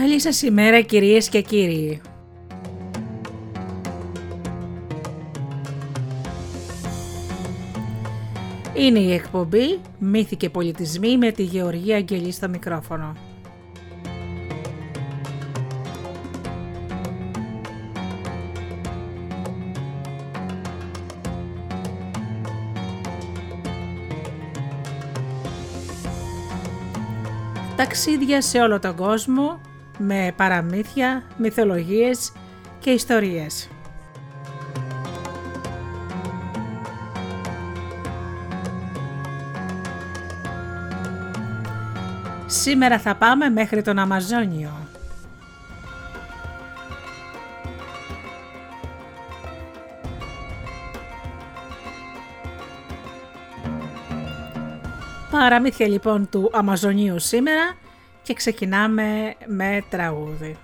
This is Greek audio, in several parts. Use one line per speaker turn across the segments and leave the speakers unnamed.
Καλή σας ημέρα κυρίες και κύριοι. Είναι η εκπομπή «Μύθοι και πολιτισμοί» με τη Γεωργία Αγγελή στο μικρόφωνο. Ταξίδια σε όλο τον κόσμο με παραμύθια, μυθολογίες και ιστορίες. Σήμερα θα πάμε μέχρι τον Αμαζόνιο. Παραμύθια λοιπόν του Αμαζονίου σήμερα και ξεκινάμε με τραγούδι.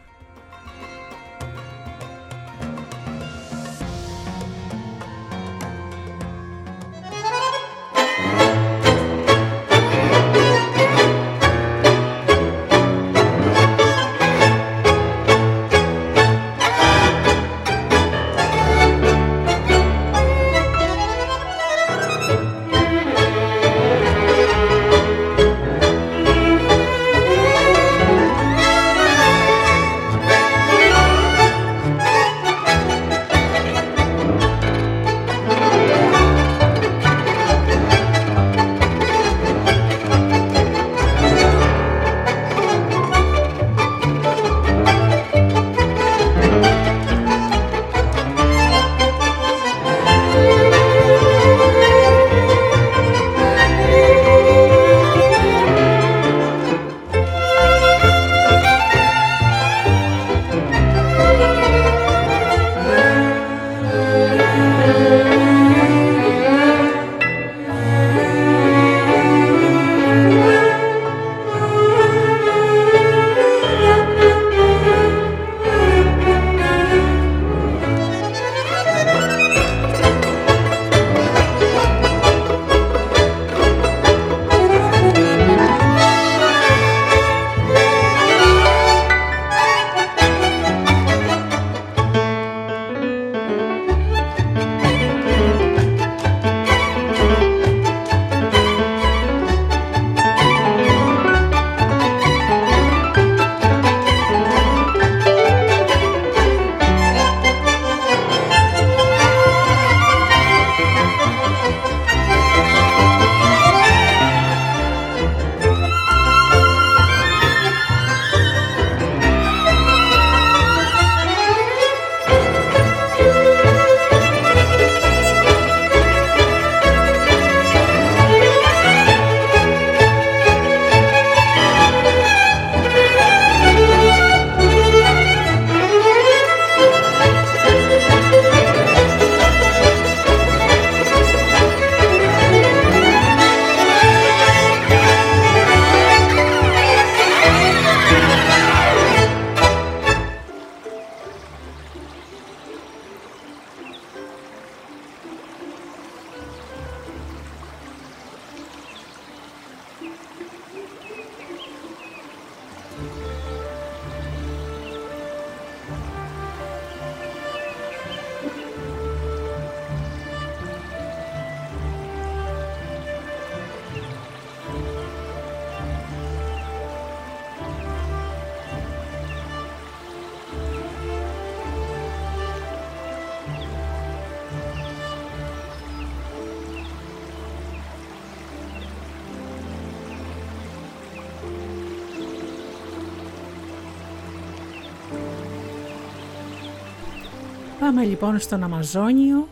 Λοιπόν στον Αμαζόνιο,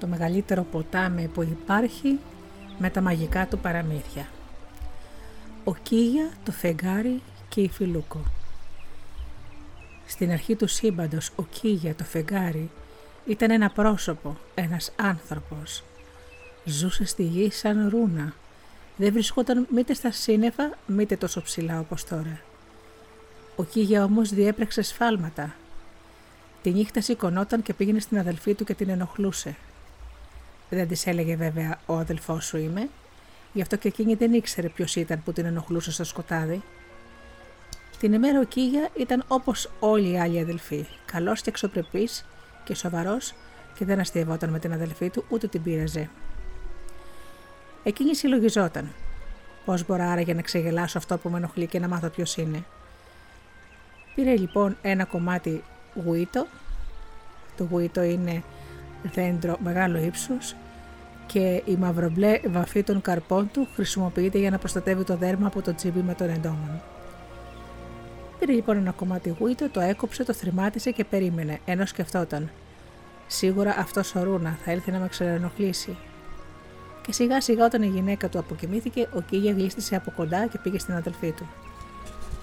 το μεγαλύτερο ποτάμι που υπάρχει με τα μαγικά του παραμύθια. Ο Κίγια, το φεγγάρι και η Φιλούκο. Στην αρχή του σύμπαντος ο Κίγια, το φεγγάρι, ήταν ένα πρόσωπο, ένας άνθρωπος. Ζούσε στη γη σαν ρούνα. Δεν βρισκόταν μήτε στα σύννεφα, μήτε τόσο ψηλά όπως τώρα. Ο Κίγια όμως διέπρεξε σφάλματα, Τη νύχτα σηκωνόταν και πήγαινε στην αδελφή του και την ενοχλούσε. Δεν της έλεγε βέβαια ο αδελφός σου είμαι, γι' αυτό και εκείνη δεν ήξερε ποιος ήταν που την ενοχλούσε στο σκοτάδι. Την ημέρα ο Κίγια ήταν όπως όλοι οι άλλοι αδελφοί, καλός και εξωπρεπής και σοβαρός και δεν αστείευόταν με την αδελφή του ούτε την πείραζε. Εκείνη συλλογιζόταν. Πώς μπορώ άραγε να ξεγελάσω αυτό που με ενοχλεί και να μάθω ποιος είναι. Πήρε λοιπόν ένα κομμάτι γουίτο. Το γουίτο είναι δέντρο μεγάλο ύψος και η μαυρομπλέ βαφή των καρπών του χρησιμοποιείται για να προστατεύει το δέρμα από το τσίμπι με τον εντόμων. Πήρε λοιπόν ένα κομμάτι γουίτο, το έκοψε, το θρημάτισε και περίμενε, ενώ σκεφτόταν. Σίγουρα αυτός ο Ρούνα θα έλθει να με ξενοχλήσει. Και σιγά σιγά όταν η γυναίκα του αποκοιμήθηκε, ο Κίγια γλίστησε από κοντά και πήγε στην αδελφή του.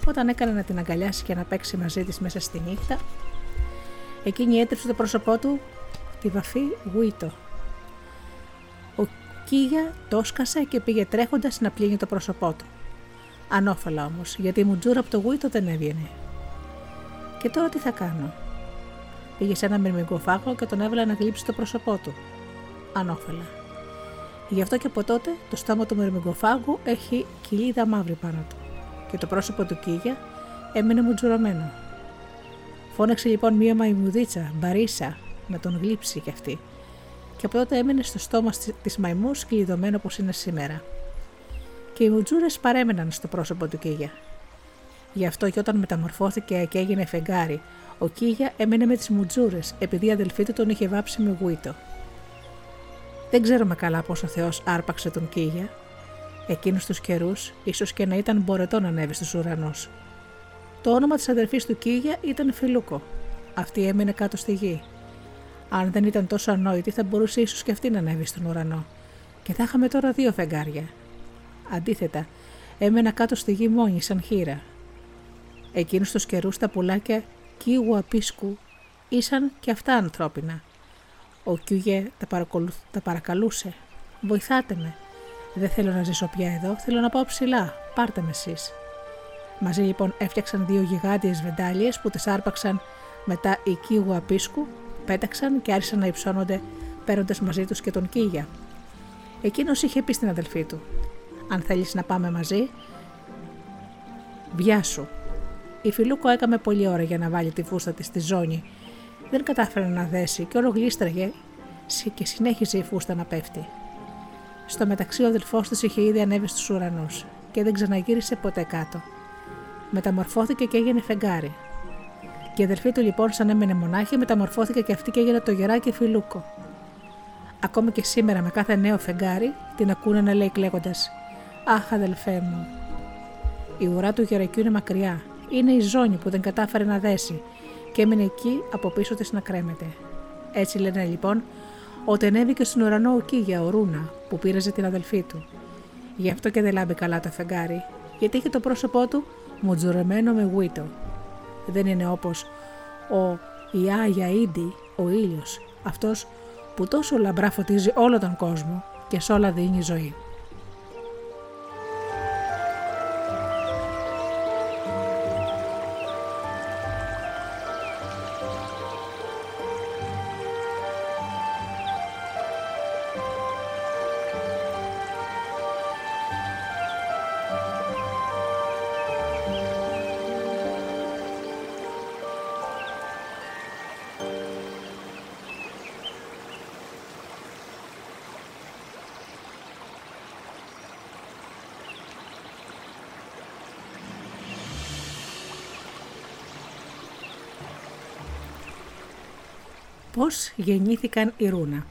Όταν έκανε να την αγκαλιάσει και να παίξει μαζί της μέσα στη νύχτα, εκείνη έτρεψε το πρόσωπό του τη βαφή γουίτο. Ο Κίγια το σκάσε και πήγε τρέχοντας να πλύνει το πρόσωπό του. Ανώφελα όμως, γιατί η μουτζούρα από το γουίτο δεν έβγαινε. Και τώρα τι θα κάνω; Πήγε σε ένα μυρμηγκοφάγο και τον έβαλε να γλύψει το πρόσωπό του. Ανώφελα. Γι' αυτό και από τότε το στόμα του μυρμηγκοφάγου έχει κοιλίδα μαύρη πάνω του και το πρόσωπο του Κίγια έμεινε μουτζουρωμένο. Φώναξε λοιπόν μία μαϊμουδίτσα, μπαρίσα, να τον γλύψει κι αυτή και από τότε έμενε στο στόμα της μαϊμούς κλειδωμένο όπω είναι σήμερα. Και οι μουτζούρες παρέμεναν στο πρόσωπο του Κίγια. Γι' αυτό και όταν μεταμορφώθηκε και έγινε φεγγάρι, ο Κίγια έμενε με τις μουτζούρες επειδή η αδελφή του τον είχε βάψει με γουίτο. Δεν ξέρουμε καλά πώς ο Θεός άρπαξε τον Κίγια. Εκείνους τους καιρούς, ίσως και να ήταν μπορετό να ανέβει στους ουρανούς. Το όνομα της αδελφή του Κίγια ήταν Φιλούκο. Αυτή έμενε κάτω στη γη. Αν δεν ήταν τόσο ανόητη, θα μπορούσε ίσως και αυτή να ανέβει στον ουρανό. Και θα είχαμε τώρα δύο φεγγάρια. Αντίθετα, έμενα κάτω στη γη μόνη, σαν χείρα. Εκείνους τους καιρούς τα πουλάκια Κίγου Απίσκου ήσαν και αυτά ανθρώπινα. Ο Κιούγε τα, τα παρακαλούσε. Βοηθάτε με. Δεν θέλω να ζήσω πια εδώ, θέλω να πάω ψηλά. Πάρτε με εσείς. Μαζί λοιπόν έφτιαξαν δύο γιγάντιες βεντάλιες που τις άρπαξαν μετά οι Κίγου Απίσκου, πέταξαν και άρχισαν να υψώνονται παίρνοντας μαζί τους και τον Κίγια. Εκείνος είχε πει στην αδελφή του: Αν θέλεις να πάμε μαζί, βιάσου. Η Φιλούκο έκαμε πολλή ώρα για να βάλει τη φούστα της στη ζώνη δεν κατάφερε να δέσει και όλο γλίστραγε και συνέχιζε η φούστα να πέφτει. Στο μεταξύ ο αδελφός της είχε ήδη ανέβει στους ουρανούς και δεν ξαναγύρισε ποτέ κάτω. Μεταμορφώθηκε και έγινε φεγγάρι. Και η αδελφή του λοιπόν, σαν έμενε μονάχη, μεταμορφώθηκε και αυτή και έγινε το γεράκι Φιλούκο. Ακόμη και σήμερα με κάθε νέο φεγγάρι την ακούνε να λέει κλαίγοντας: Αχ, αδελφέ μου. Η ουρά του γερακιού είναι μακριά. Είναι η ζώνη που δεν κατάφερε να δέσει και έμεινε εκεί από πίσω της να κρέμεται. Έτσι λένε λοιπόν ότι ανέβηκε στον ουρανό ο Κίγια, ο Ρούνα, που πήραζε την αδελφή του. Γι' αυτό και δεν λάμπει καλά το φεγγάρι, γιατί είχε το πρόσωπό του μουτζουρεμένο με γουίτο. Δεν είναι όπως ο Ιάγια Ίντι, ο ήλιος, αυτός που τόσο λαμπρά φωτίζει όλο τον κόσμο και σε όλα δίνει ζωή. Πώς γεννήθηκαν οι Ρούνα;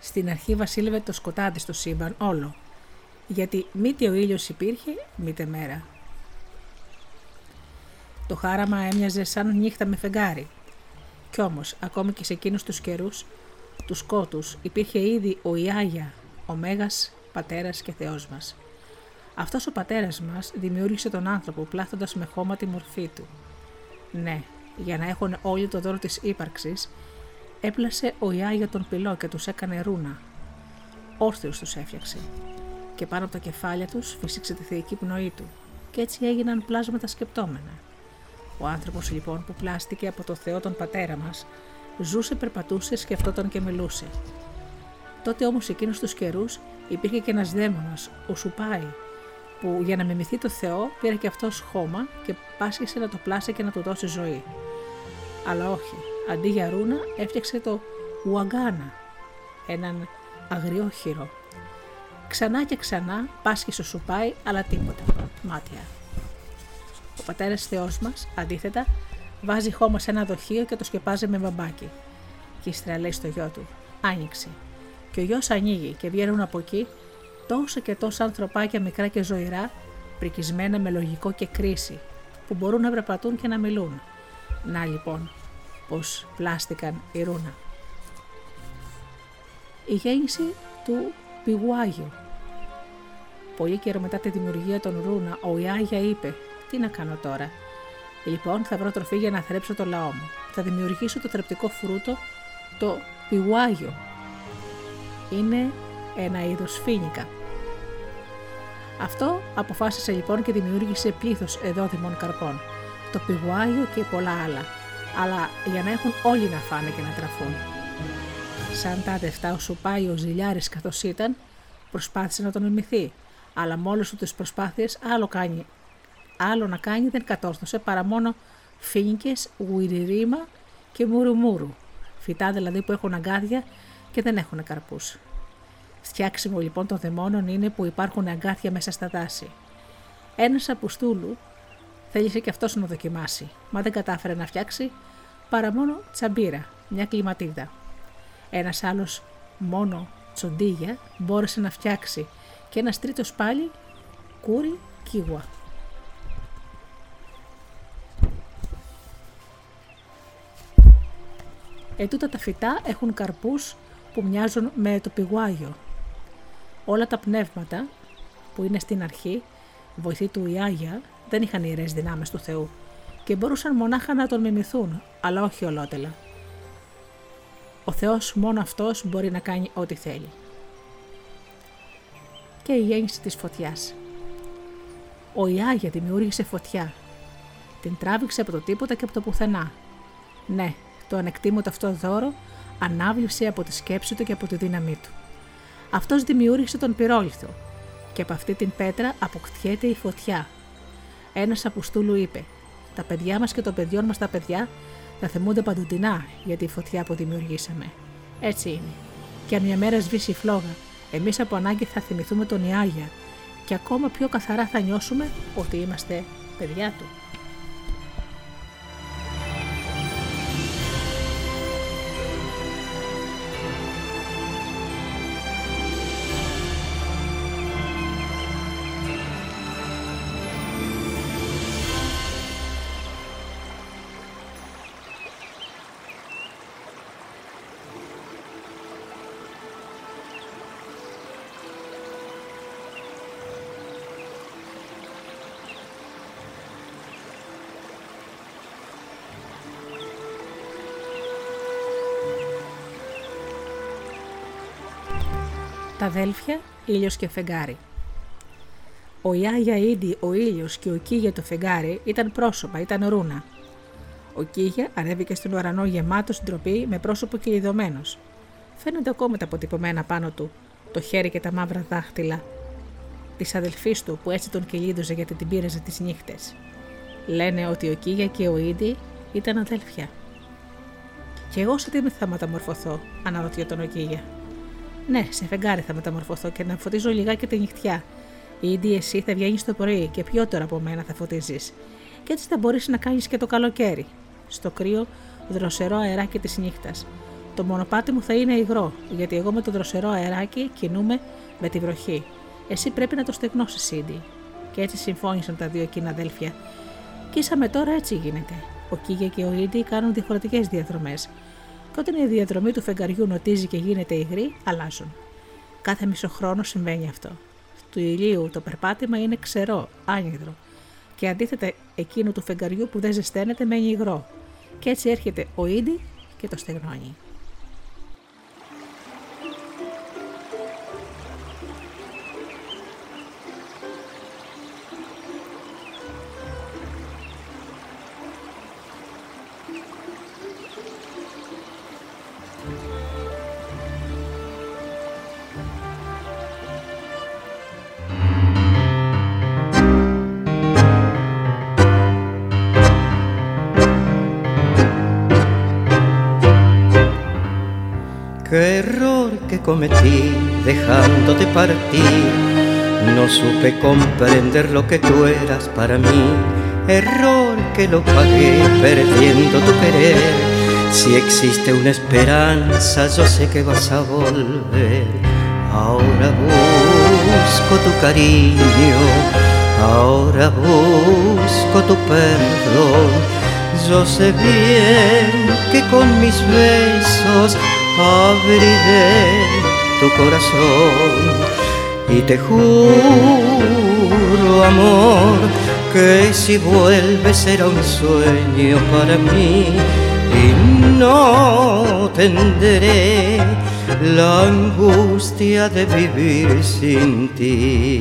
Στην αρχή βασίλευε το σκοτάδι στο σύμπαν όλο, γιατί μήτε ο ήλιος υπήρχε, μήτε μέρα. Το χάραμα έμοιαζε σαν νύχτα με φεγγάρι. Κι όμως, ακόμη και σε εκείνους τους καιρούς, τους σκότους, υπήρχε ήδη ο Ιάγια, ο Μέγας Πατέρας και Θεός μας. Αυτός ο Πατέρας μας δημιούργησε τον άνθρωπο πλάθοντας με χώμα τη μορφή του. Ναι, για να έχουν όλοι το δώρο της ύπαρξης, έπλασε ο Ιάγια τον πυλό και τους έκανε ρούνα. Όρθιους τους έφτιαξε και πάνω από τα κεφάλια τους φύσηξε τη θεϊκή πνοή του και έτσι έγιναν πλάσματα σκεπτόμενα. Ο άνθρωπος λοιπόν που πλάστηκε από το Θεό τον πατέρα μας ζούσε, περπατούσε, σκεφτόταν και μιλούσε. Τότε όμως εκείνους τους καιρούς υπήρχε και ένας δαίμονας, ο Σουπάι, που για να μιμηθεί το Θεό πήρε και αυτός χώμα και πάσχεσε να το πλάσει και να του δώσει ζωή. Αλλά όχι, αντί για ρούνα έφτιαξε το ουαγκάνα, έναν αγριόχειρο. Ξανά και ξανά πάσχησε σου πάει, αλλά τίποτα, μάτια. Ο πατέρας Θεός μας, αντίθετα, βάζει χώμα σε ένα δοχείο και το σκεπάζει με μπαμπάκι. Και ύστερα λέει στο γιο του: Άνοιξε. Και ο γιος ανοίγει και βγαίνουν από εκεί τόσα και τόσα ανθρωπάκια μικρά και ζωηρά, πρικισμένα με λογικό και κρίση, που μπορούν να περπατούν και να μιλούν. Να λοιπόν, πως πλάστηκαν οι ρούνα. Η γέννηση του Πιγουάγιου. Πολύ καιρό μετά τη δημιουργία των Ρούνα, ο Ιάγια είπε: Τι να κάνω τώρα; Λοιπόν, θα βρω τροφή για να θρέψω το λαό μου. Θα δημιουργήσω το θρεπτικό φρούτο, το Πιγουάγιο. Είναι ένα είδος φίνικα. Αυτό αποφάσισε λοιπόν και δημιούργησε πλήθος εδόδημων καρπών, το πιγουάγιο και πολλά άλλα, αλλά για να έχουν όλοι να φάνε και να τραφούν. Σαν τάδε ο σου πάει ο ζηλιάρης καθώς ήταν, προσπάθησε να τον μιμηθεί, αλλά μόλις του τις προσπάθειες άλλο, κάνει, άλλο να κάνει δεν κατόρθωσε παρά μόνο φίνικες, γουιριρίμα και μουρουμούρου, φυτά δηλαδή που έχουν αγκάδια και δεν έχουν καρπούς. Φτιάξιμο λοιπόν των δαιμόνων είναι που υπάρχουν αγκάθια μέσα στα δάση. Ένας αποστούλου θέλησε και αυτός να δοκιμάσει, μα δεν κατάφερε να φτιάξει παρά μόνο τσαμπύρα, μια κλιματίδα. Ένας άλλος μόνο τσοντίγια μπόρεσε να φτιάξει και ένας τρίτος πάλι κούρι κίγουα. Ετούτα τα φυτά έχουν καρπούς που μοιάζουν με το πηγουάγιο όλα τα πνεύματα που είναι στην αρχή, βοηθοί του Ιάγια, δεν είχαν ιερές δυνάμεις του Θεού και μπορούσαν μονάχα να τον μιμηθούν, αλλά όχι ολότελα. Ο Θεός μόνο Αυτός μπορεί να κάνει ό,τι θέλει. Και η γέννηση της φωτιάς. Ο Ιάγια δημιούργησε φωτιά. Την τράβηξε από το τίποτα και από το πουθενά. Ναι, το ανεκτήμωτο αυτό δώρο ανάβλησε από τη σκέψη του και από τη δύναμή του. Αυτός δημιούργησε τον πυρόλιθο και από αυτή την πέτρα αποκτιέται η φωτιά. Ένας Αποστούλου είπε: Τα παιδιά μας και των παιδιών μας τα παιδιά θα θυμούνται παντοτινά για τη φωτιά που δημιουργήσαμε. Έτσι είναι. Και αν μια μέρα σβήσει η φλόγα, εμείς από ανάγκη θα θυμηθούμε τον Ιάγια και ακόμα πιο καθαρά θα νιώσουμε ότι είμαστε παιδιά του. Τα αδέλφια ήλιος και φεγγάρι. Ο Ιάγια Ίντι, ο ήλιος και ο Κίγια το φεγγάρι ήταν πρόσωπα, ήταν ρούνα. Ο Κίγια ανέβηκε στον ουρανό γεμάτο ντροπή με πρόσωπο κυλιδωμένος. Φαίνονται ακόμα τα αποτυπωμένα πάνω του, το χέρι και τα μαύρα δάχτυλα της αδελφής του που έτσι τον κυλίδωσε γιατί την πήραζε τις νύχτες. Λένε ότι ο Κίγια και ο Ίντι ήταν αδέλφια. Και εγώ σε τι θα μεταμορφωθώ, αναρωτιόταν ο Κίγια. Ναι, σε φεγγάρι θα μεταμορφωθώ και να φωτίζω λιγάκι τη νυχτιά. Ήδη εσύ θα βγαίνει το πρωί και πιο τώρα από μένα θα φωτίζεις. Και έτσι θα μπορείς να κάνεις και το καλοκαίρι. Στο κρύο, δροσερό αεράκι της νύχτας. Το μονοπάτι μου θα είναι υγρό, γιατί εγώ με το δροσερό αεράκι κινούμε με τη βροχή. Εσύ πρέπει να το στεγνώσεις, Σίντι. Και έτσι συμφώνησαν τα δύο εκείνα αδέλφια. Και ήσαμε τώρα έτσι γίνεται. Ο Κίγια και ο Ίντι κάνουν διαφορετικές διαδρομές και όταν η διαδρομή του φεγγαριού νοτίζει και γίνεται υγρή, αλλάζουν. Κάθε μισό χρόνο συμβαίνει αυτό. Του ηλίου το περπάτημα είναι ξερό, άνυδρο, και αντίθετα εκείνο του φεγγαριού που δεν ζεσταίνεται μένει υγρό. Και έτσι έρχεται ο Ίντι και το στεγνώνει.
Qué error que cometí dejándote partir. No supe comprender lo que tú eras para mí. Error que lo pagué perdiendo tu querer. Si existe una esperanza, yo sé que vas a volver. Ahora busco tu cariño, ahora busco tu perdón. Yo sé bien que con mis besos abriré tu corazón y te juro, amor, que si vuelves será un sueño para mí y no tendré la angustia de vivir sin ti.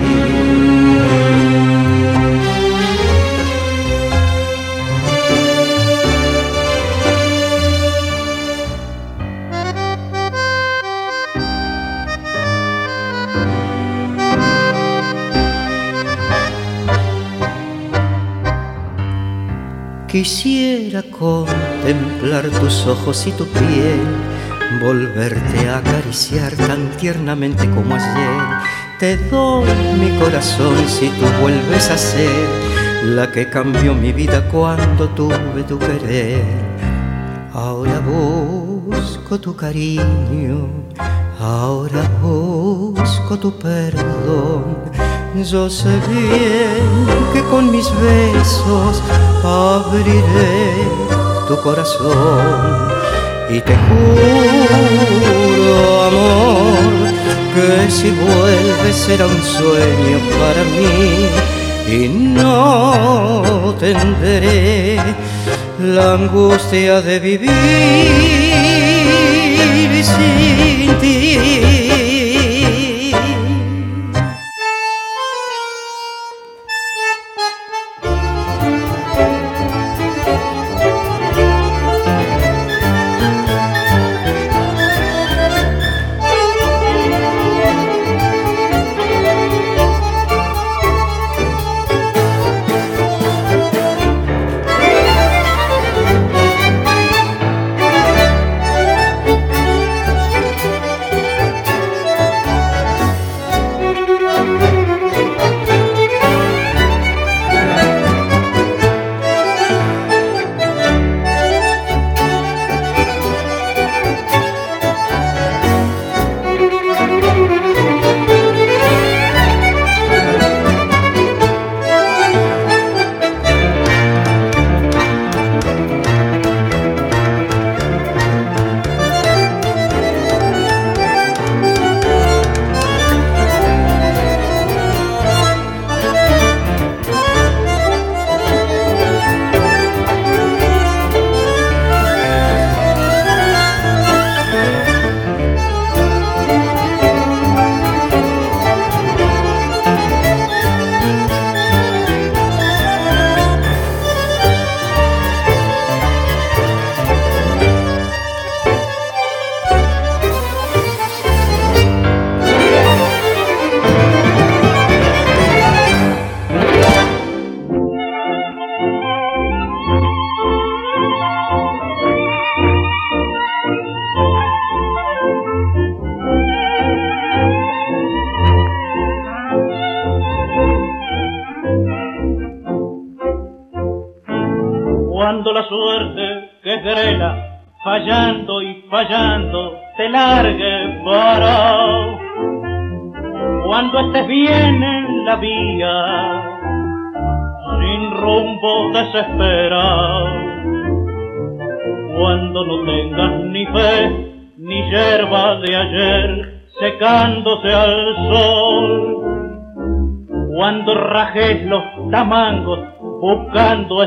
Quisiera contemplar tus ojos y tu piel, volverte a acariciar tan tiernamente como ayer. Te doy mi corazón si tú vuelves a ser la que cambió mi vida cuando tuve tu querer. Ahora busco tu cariño, ahora busco tu perdón. Yo sé bien que con mis besos abriré tu corazón y te juro, amor, que si vuelves será un sueño para mí y no tendré la angustia de vivir sin ti.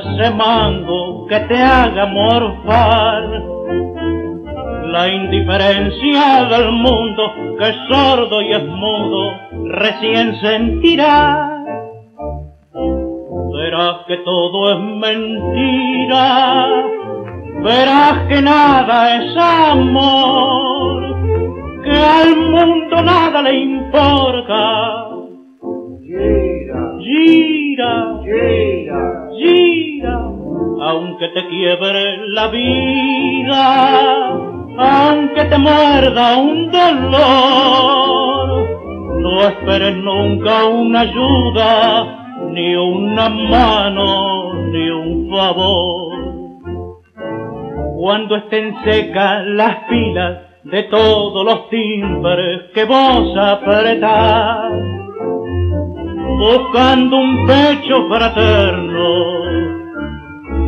Buscando ese mango que te haga morfar. La indiferencia del mundo que es sordo y es mudo recién sentirá. No esperes nunca una ayuda, ni una mano, ni un favor. Cuando estén secas las filas de todos los timbres que vos apretás, buscando un pecho fraterno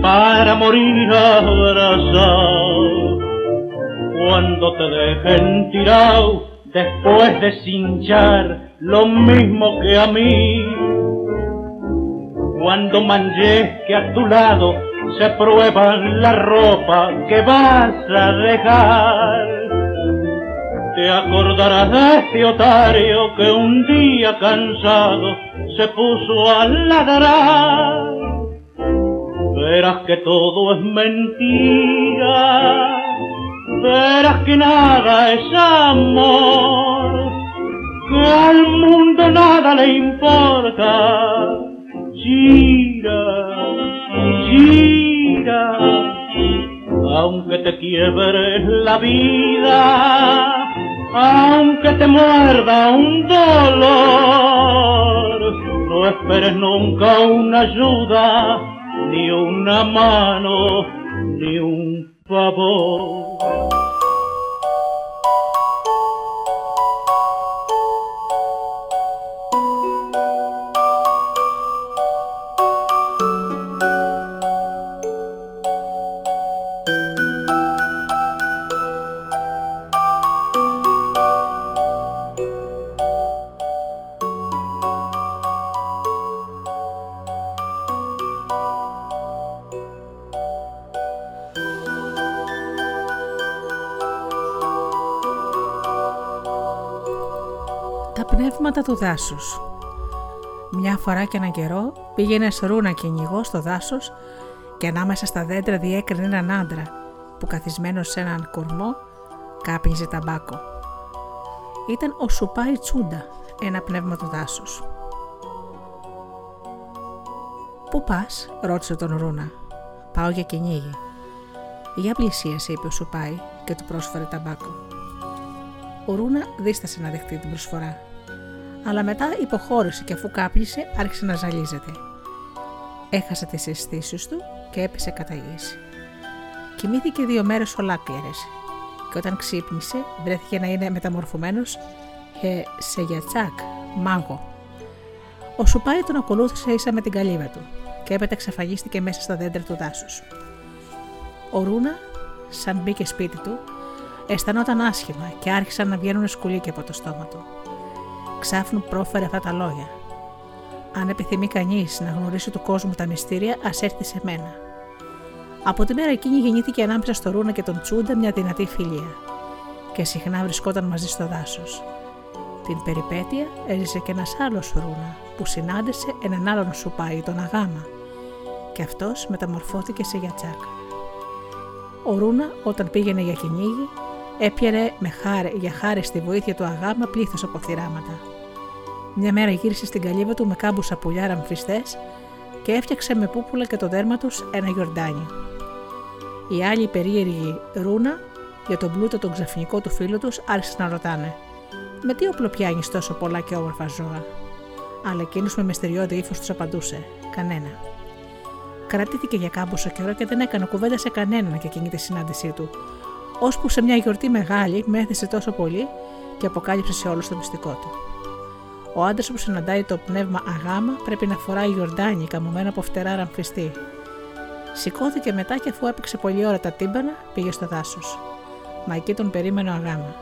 para morir abrazado. Cuando te dejen tirado después de cinchar lo mismo que a mí, cuando que a tu lado se prueba la ropa que vas a dejar. Te acordarás de este otario que un día cansado se puso a ladrar. Verás que todo es mentira, verás que nada es amor, que al mundo nada le importa. Gira, gira, aunque te quiebres la vida, aunque te muerda un dolor, no esperes nunca una ayuda, ni una mano, ni un bubble. Favor.
του δάσους. Μια φορά και έναν καιρό πήγαινε ρούνα κυνηγό στο δάσος και ανάμεσα στα δέντρα διέκρινε έναν άντρα που καθισμένος σε έναν κορμό κάπνιζε ταμπάκο. Ήταν ο Σουπάι Τσούντα, ένα πνεύμα του δάσους. «Πού πας» ρώτησε τον Ρούνα. «Πάω για κυνήγι». «Για πλησίασε» είπε ο Σουπάι και του πρόσφερε ταμπάκο. Ο Ρούνα δίστασε να δεχτεί την προσφορά αλλά μετά υποχώρησε και αφού κάπλησε άρχισε να ζαλίζεται. Έχασε τις αισθήσεις του και έπεσε κατά γης. Κοιμήθηκε δύο μέρες ολάκληρες και όταν ξύπνησε βρέθηκε να είναι μεταμορφωμένος σε γιατσάκ, μάγο. Ο Σουπάι τον ακολούθησε ίσα με την καλύβα του και έπειτα ξεφαγίστηκε μέσα στα δέντρα του δάσους. Ο Ρούνα, σαν μπήκε σπίτι του, αισθανόταν άσχημα και άρχισαν να βγαίνουν σκουλίκια από το στόμα του ξάφνου πρόφερε αυτά τα λόγια. Αν επιθυμεί κανείς να γνωρίσει του κόσμου τα μυστήρια, ας έρθει σε μένα. Από τη μέρα εκείνη γεννήθηκε ανάμεσα στο Ρούνα και τον Τσούντα μια δυνατή φιλία και συχνά βρισκόταν μαζί στο δάσος. Την περιπέτεια έζησε και ένας άλλος Ρούνα που συνάντησε έναν άλλον Σουπάι, τον Αγάμα, και αυτός μεταμορφώθηκε σε γιατσάκ. Ο Ρούνα, όταν πήγαινε για κυνήγι, έπιανε με χάρη, για χάρη στη βοήθεια του Αγάμα πλήθος από θυράματα. Μια μέρα γύρισε στην καλύβα του με κάμπου σαπουλιά ραμφιστές και έφτιαξε με πούπουλα και το δέρμα τους ένα γιορτάνι. Οι άλλοι περίεργοι ρούνα για τον πλούτο τον ξαφνικό του φίλου τους άρχισαν να ρωτάνε: Με τι όπλο πιάνεις τόσο πολλά και όμορφα ζώα; Αλλά εκείνος με μυστηριώδη ύφος τους απαντούσε: Κανένα. Κρατήθηκε για κάμποσο καιρό και δεν έκανε κουβέντα σε κανέναν για εκείνη τη συνάντησή του, ώσπου σε μια γιορτή μεγάλη μέθησε τόσο πολύ και αποκάλυψε σε όλους το μυστικό του. Ο άντρας που συναντάει το πνεύμα αγάμα πρέπει να φοράει γιορτάνι καμωμένο από φτερά ραμφιστή. Σηκώθηκε μετά και αφού έπαιξε πολλή ώρα τα τύμπανα, πήγε στο δάσος. Μα εκεί τον περίμενε ο αγάμα.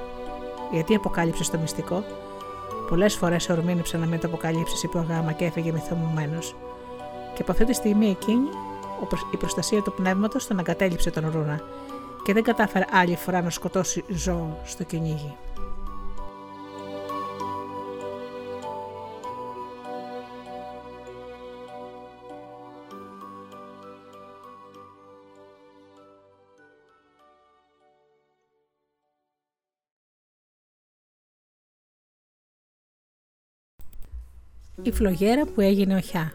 Γιατί αποκάλυψες το μυστικό; Πολλές φορές ορμήνεψε να μην το αποκαλύψεις, είπε ο αγάμα και έφυγε μυθομωμένος. Και από αυτή τη στιγμή εκείνη, η προστασία του πνεύματος τον αγκατέλειψε τον Ρούνα και δεν κατάφερε άλλη φορά να σκοτώσει ζώο στο κυνήγι. Η φλογέρα που έγινε οχιά.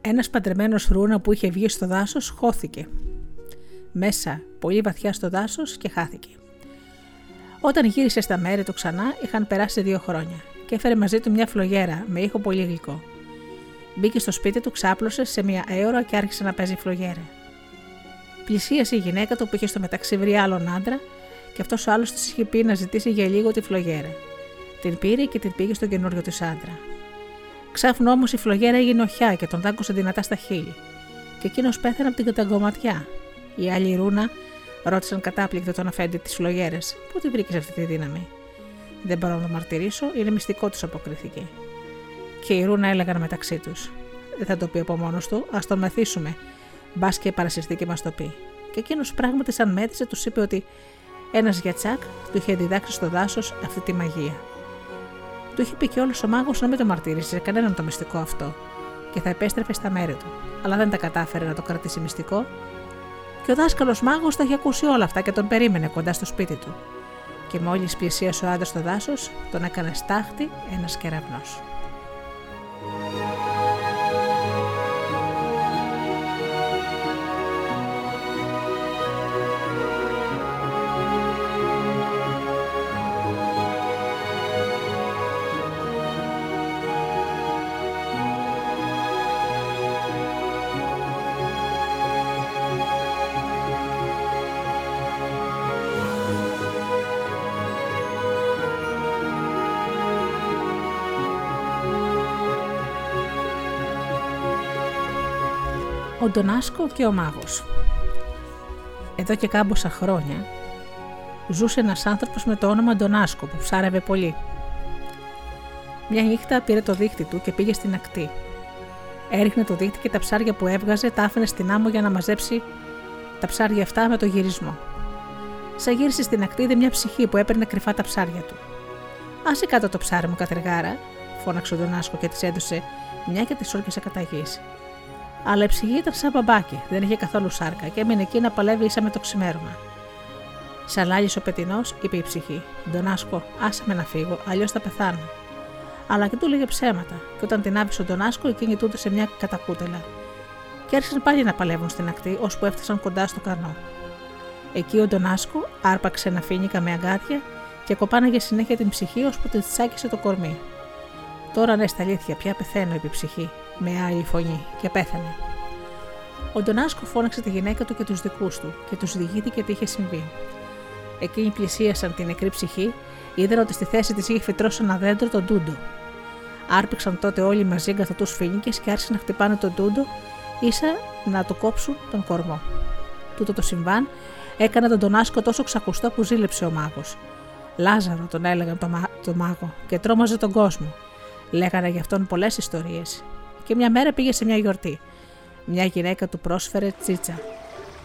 Ένας παντρεμένος ρούνα που είχε βγει στο δάσος χώθηκε. μέσα πολύ βαθιά στο δάσος και χάθηκε. Όταν γύρισε στα μέρη του ξανά, είχαν περάσει δύο χρόνια και έφερε μαζί του μια φλογέρα με ήχο πολύ γλυκό. Μπήκε στο σπίτι του, ξάπλωσε σε μια αίωρα και άρχισε να παίζει φλογέρα. Πλησίασε η γυναίκα του που είχε στο μεταξύ βρει άλλον άντρα και αυτός ο άλλος της είχε πει να ζητήσει για λίγο τη φλογέρα. Την πήρε και την πήγε στον καινούριο της άντρα. Ξάφνου όμως η φλογέρα έγινε οχιά και τον δάγκωσε δυνατά στα χείλη. Και εκείνος πέθανε από την καταγκωματιά. Η άλλη ρούνα ρώτησαν κατάπληκτο τον αφέντη της φλογέρας. Πού τη βρήκες αυτή τη δύναμη; Δεν μπορώ να το μαρτυρήσω, είναι μυστικό του αποκρίθηκε. Και οι ρούνα έλεγαν μεταξύ τους. Δεν θα το πει από μόνος του, ας τον μεθύσουμε. Μπας και παρασυρθεί και μας το πει. Και εκείνος πράγματι, σαν μέτρησε, τους είπε ότι ένας γιατσάκ του είχε διδάξει στο δάσος αυτή τη μαγεία. Του είχε πει και όλος ο μάγος να μην το μαρτύρησε σε κανέναν το μυστικό αυτό και θα επέστρεφε στα μέρη του. Αλλά δεν τα κατάφερε να το κρατήσει μυστικό και ο δάσκαλος μάγος τα είχε ακούσει όλα αυτά και τον περίμενε κοντά στο σπίτι του. Και μόλις πλησίασε ο άντρας στο δάσος, τον έκανε στάχτη ένας κεραυνός. Ο Ντονάσκο και ο μάγος. Εδώ και κάμποσα χρόνια ζούσε ένας άνθρωπος με το όνομα Ντονάσκο που ψάρευε πολύ. Μια νύχτα πήρε το δίχτυ του και πήγε στην ακτή. Έριχνε το δίχτυ και τα ψάρια που έβγαζε τα άφηνε στην άμμο για να μαζέψει τα ψάρια αυτά με το γυρισμό. Σα γύρισε στην ακτή είδε μια ψυχή που έπαιρνε κρυφά τα ψάρια του. Άσε κάτω το ψάρι μου, κατεργάρα, φώναξε ο Ντονάσκο και της έδωσε μια και τη όρκησε κατά γης. Αλλά η ψυχή ήταν σαν μπαμπάκι, δεν είχε καθόλου σάρκα και έμεινε εκεί να παλεύει ίσα με το ξημέρωμα. Σαλάγεις ο πετεινός, είπε η ψυχή. Ντονάσκο, άσε με να φύγω, αλλιώς θα πεθάνω. Αλλά και του λέγε ψέματα, και όταν την άφησε ο Ντονάσκο, εκείνη τούτε σε μια κατακούτελα. Και άρχισαν πάλι να παλεύουν στην ακτή, ώσπου έφτασαν κοντά στο κανό. Εκεί ο Ντονάσκο άρπαξε ένα φίνικα με αγκάθια και κοπάναγε συνέχεια την ψυχή, ώσπου τη τσάκισε το κορμί. Τώρα ναι, στα αλήθεια, πια πεθαίνω, είπε η ψυχή, με άλλη φωνή, και πέθανε. Ο Ντονάσκο φώναξε τη γυναίκα του και τους δικούς του και τους διηγήθηκε τι είχε συμβεί. Εκείνοι πλησίασαν την νεκρή ψυχή, είδαν ότι στη θέση της είχε φυτρώσει ένα δέντρο, τον Τούντο. Άρπηξαν τότε όλοι μαζί τους φίνικε και άρχισαν να χτυπάνε τον Τούντο, ίσα να του κόψουν τον κορμό. Τούτο το συμβάν έκανε τον Ντονάσκο τόσο ξακουστό που ζήλεψε ο μάγος. Λάζαρο τον έλεγαν το, το μάγο και τρόμαζε τον κόσμο. Λέγανε γι' αυτόν πολλές ιστορίες. Και μια μέρα πήγε σε μια γιορτή. Μια γυναίκα του πρόσφερε τσίτσα.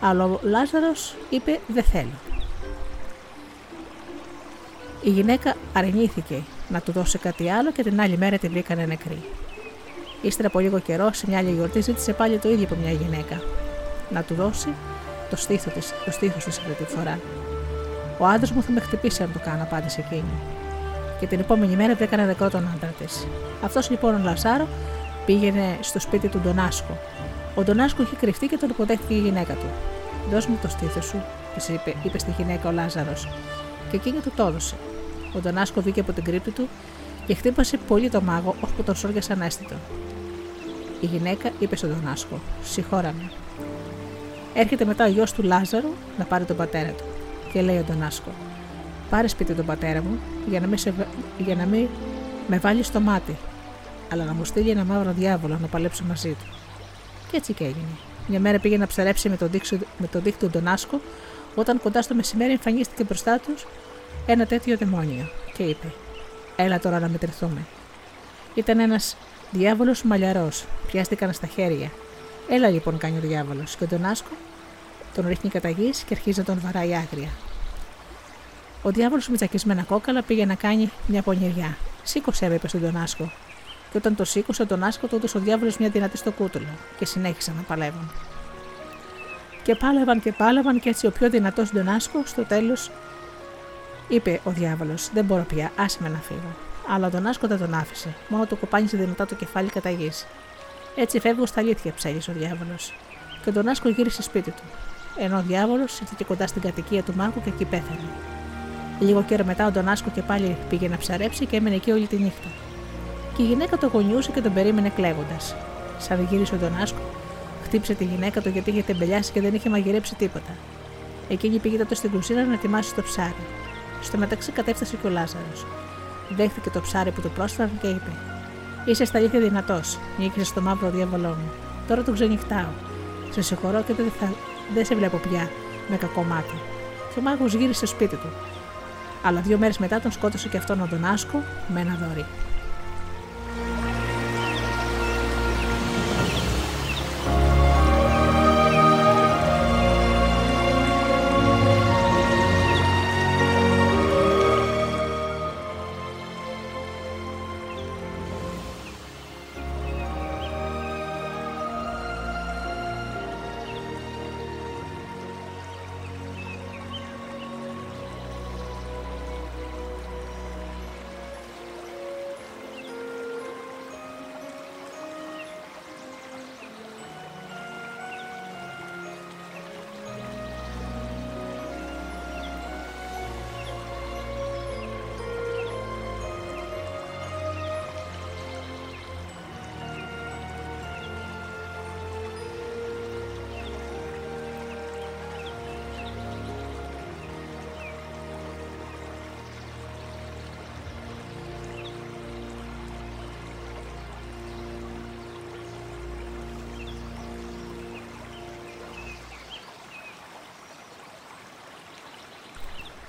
Αλλά ο Λάζαρος είπε: Δεν θέλω. Η γυναίκα αρνήθηκε να του δώσει κάτι άλλο και την άλλη μέρα τη βρήκανε νεκρή. Ύστερα από λίγο καιρό, σε μια άλλη γιορτή, ζήτησε πάλι το ίδιο από μια γυναίκα. Να του δώσει το στήθος της το στήθος της αυτή τη φορά. Ο άντρας μου θα με χτυπήσει αν το κάνω, απάντησε εκείνη και την επόμενη μέρα βρήκανε νεκρό τον άντρα της. Αυτός λοιπόν ο Λαζάρο πήγαινε στο σπίτι του Ντονάσκο. Ο Ντονάσκο είχε κρυφτεί και τον υποδέχτηκε η γυναίκα του. Δώσ' μου το στήθος σου, της είπε, είπε στη γυναίκα ο Λάζαρος, και εκείνη του το έδωσε. Ο Ντονάσκο βγήκε από την κρύπτη του και χτύπασε πολύ το μάγο, ώσπου τον σώργιασε ανέστητο. Η γυναίκα είπε στον Ντονάσκο: Συγχώραμε. Έρχεται μετά ο γιος του Λάζαρο να πάρει τον πατέρα του. Και λέει ο Ντονάσκο: Πάρε σπίτι τον πατέρα μου για να, μην σε, για να μην με βάλει στο μάτι, αλλά να μου στείλει ένα μαύρο διάβολο να παλέψω μαζί του. Και έτσι και έγινε. Μια μέρα πήγε να ψαρέψει με τον, δίκτυο, με τον δίκτυο τον Άσκο, όταν κοντά στο μεσημέρι εμφανίστηκε μπροστά τους ένα τέτοιο δαιμόνιο και είπε: Έλα τώρα να μετρηθούμε. Ήταν ένας διάβολος μαλλιαρός, πιάστηκαν στα χέρια. Έλα λοιπόν, κάνει ο διάβολος, και τον Άσκο τον ρίχνει κατά γης και αρχίζει να τον βαράει άγρια. Ο διάβολος με τσακισμένα κόκαλα πήγε να κάνει μια πονηριά. Σήκωσε, είπε στον Τονάσκο. Και όταν το σήκωσε, τον Άσκο του έδωσε ο διάβολος μια δυνατή στο κούτουλο και συνέχισαν να παλεύουν. Και πάλευαν και πάλευαν και έτσι ο πιο δυνατός Ντονάσκο στο τέλος είπε ο διάβολος: Δεν μπορώ πια, άσε με να φύγω. Αλλά ο Ντονάσκο δεν τον άφησε, μόνο του κοπάνισε δυνατά το κεφάλι κατά γης. Έτσι φεύγω στα αλήθεια, ψέλισε ο διάβολος. Και ο Ντονάσκο γύρισε σπίτι του. ενώ ο διάβολος ήρθε κοντά στην κατοικία του Μάρκου και εκεί πέθανε. Λίγο καιρό μετά ο Ντονάσκο και πάλι πήγε να ψαρέψει και έμενε εκεί όλη τη νύχτα. Και η γυναίκα το γονιούσε και τον περίμενε κλαίγοντας. Σαν γύρισε ο Ντονάσκο, χτύπησε τη γυναίκα του γιατί είχε τεμπελιάσει και δεν είχε μαγειρέψει τίποτα. Εκείνη πήγε τότε στην κουζίνα να ετοιμάσει το ψάρι. Στο μεταξύ κατέφτασε και ο Λάζαρος. Δέχτηκε το ψάρι που του πρόσφεραν και είπε: Είσαι στα αλήθεια δυνατός, νίκησες στο μαύρο διάβολό μου. Τώρα το ξενυχτάω. Σε συγχωρώ και δεν, θα... δεν σε βλέπω πια με κακό μάτι. Και ο μάγος γύρισε στο σπίτι του. Αλλά δύο μέρες μετά τον σκότωσε και αυτόν τον Άσκο με ένα δωρή.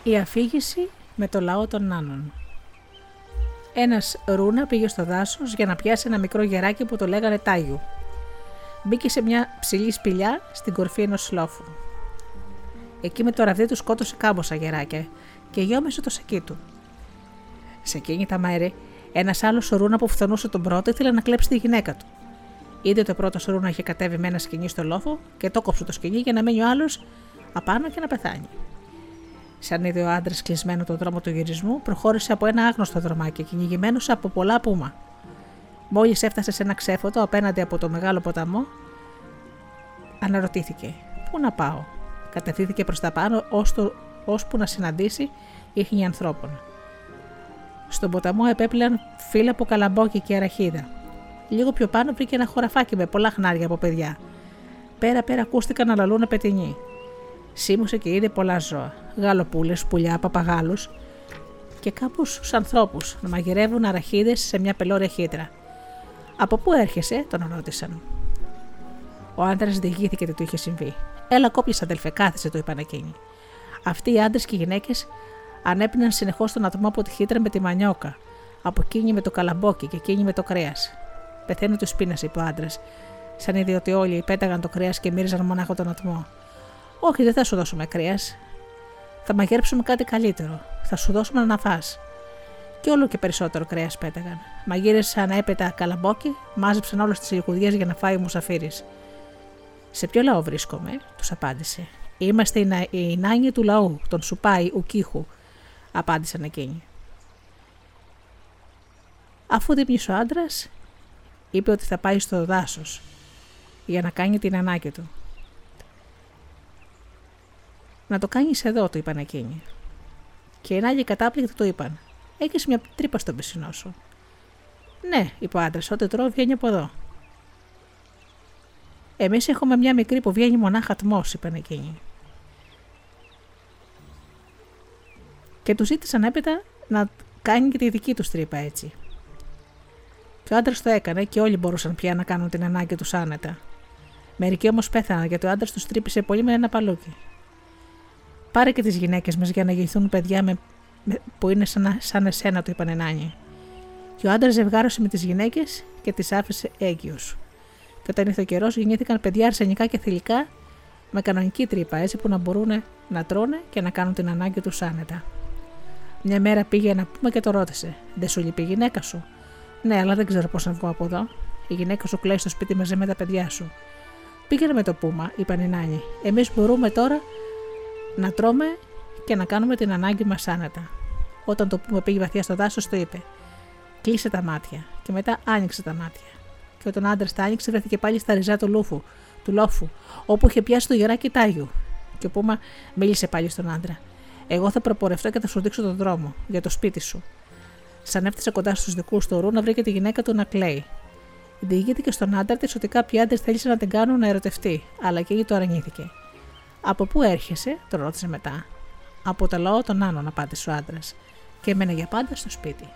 Η αφήγηση με το λαό των Νάνων. Ένας ρούνα πήγε στο δάσος για να πιάσει ένα μικρό γεράκι που το λέγανε Τάγιου. Μπήκε σε μια ψηλή σπηλιά στην κορφή ενός λόφου. Εκεί με το ραβδί του σκότωσε κάμποσα γεράκια και γιόμεσε το σακί του. Σε εκείνη τα μέρη, ένας άλλος ρούνα που φθονούσε τον πρώτο ήθελε να κλέψει τη γυναίκα του. Είδε το πρώτος ρούνα είχε κατέβει με ένα σκηνή στο λόφο και το κόψε το σκηνή για να μείνει ο άλλος απάνω και να πεθάνει. Σαν είδε ο άντρας κλεισμένο τον δρόμο του γυρισμού, προχώρησε από ένα άγνωστο δρομάκι, κυνηγημένος από πολλά πούμα. Μόλις έφτασε σε ένα ξέφωτο απέναντι από το μεγάλο ποταμό, αναρωτήθηκε: Πού να πάω; Κατευθύνθηκε προς τα πάνω, ώσπου να συναντήσει ίχνη ανθρώπων. Στον ποταμό επέπλεαν φύλλα από καλαμπόκι και αραχίδα. Λίγο πιο πάνω βρήκε ένα χωραφάκι με πολλά χνάρια από παιδιά. Πέρα-πέρα ακούστηκαν να λαλούν πετινοί. Σίμωσε και είδε πολλά ζώα. Γαλοπούλες, πουλιά, παπαγάλους και κάπους ανθρώπους να μαγειρεύουν αραχίδες σε μια πελώρια χύτρα. Από πού έρχεσαι, τον ρώτησαν. Ο άντρας διηγήθηκε τι του είχε συμβεί. Έλα, κόπια αδελφέ, κάθισε, του είπαν εκείνοι. Αυτοί οι άντρες και οι γυναίκες ανέπιναν συνεχώς τον ατμό από τη χύτρα με τη μανιόκα, από εκείνη με το καλαμπόκι και εκείνη με το κρέας. Πεθαίνει του πείνα, είπε ο άντρας, σαν είδε ότι όλοι πέταγαν το κρέας και μύριζαν μονάχο τον ατμό. Όχι, δεν θα σου δώσουμε κρέας. Θα μαγειρέψουμε κάτι καλύτερο. Θα σου δώσουμε να φας. Και όλο και περισσότερο κρέας πέταγαν. Μαγείρεσαν έπειτα καλαμπόκι, μάζεψαν όλες τις λικουδιέ για να φάει ο Μουσαφίρης. Σε ποιο λαό βρίσκομαι, τους απάντησε. Είμαστε οι νάνοι του λαού, τον Σουπάι Ουκίχου, απάντησαν εκείνοι. Αφού δίπνησε ο άντρας, είπε ότι θα πάει στο δάσος για να κάνει την ανάγκη του. Να το κάνεις εδώ, του είπαν εκείνοι. Και οι άλλοι κατάπληκτοι του είπαν: Έχεις μια τρύπα στον πισινό σου. Ναι, είπε ο άντρας, ό,τι τρώω βγαίνει από εδώ. Εμείς έχουμε μια μικρή που βγαίνει μονάχα τμός, είπαν εκείνοι. Και τους ζήτησαν έπειτα να κάνει και τη δική τους τρύπα έτσι. Και ο άντρας το έκανε και όλοι μπορούσαν πια να κάνουν την ανάγκη τους άνετα. Μερικοί όμως πέθαναν γιατί ο άντρας τους τρύπησε πολύ με ένα παλούκι. Πάρε και τις γυναίκες μας για να γηθούν παιδιά με, που είναι σαν, σαν εσένα, του είπαν Νάνι. Και ο άντρας ζευγάρωσε με τις γυναίκες και τις άφησε έγκυου. Και όταν ήρθε ο καιρός, γεννήθηκαν παιδιά αρσενικά και θηλυκά με κανονική τρύπα, έτσι που να μπορούν να τρώνε και να κάνουν την ανάγκη τους άνετα. Μια μέρα πήγε να πούμε και το ρώτησε: Δεν σου λείπει η γυναίκα σου; Ναι, αλλά δεν ξέρω πώς να βγω από εδώ. Η γυναίκα σου κλαίει στο σπίτι μαζί με τα παιδιά σου. Πήγαινε με το πούμα, είπαν οι Νάνι. Εμείς μπορούμε τώρα να τρώμε και να κάνουμε την ανάγκη μας άνετα. Όταν το πούμε πήγε βαθιά στο δάσος, το είπε: Κλείσε τα μάτια. Και μετά άνοιξε τα μάτια. Και όταν ο άντρας τα άνοιξε, βρέθηκε πάλι στα ριζά του, λούφου, του λόφου, όπου είχε πιάσει το γεράκι τάγιου. Και ο Πούμα μίλησε πάλι στον άντρα. Εγώ θα προπορευτώ και θα σου δείξω τον δρόμο για το σπίτι σου. Σαν έφτασε κοντά στους δικούς του ρού να βρήκε τη γυναίκα του να κλαίει. Διηγήθηκε στον άντρα της ότι κάποιοι άντρες θέλησαν να την κάνουν να ερωτευτεί, αλλά και το αρνήθηκε. Από πού έρχεσαι, τον ρώτησε μετά. Από το λαό των Άνων, απάντησε ο άντρας, και έμενε για πάντα στο σπίτι.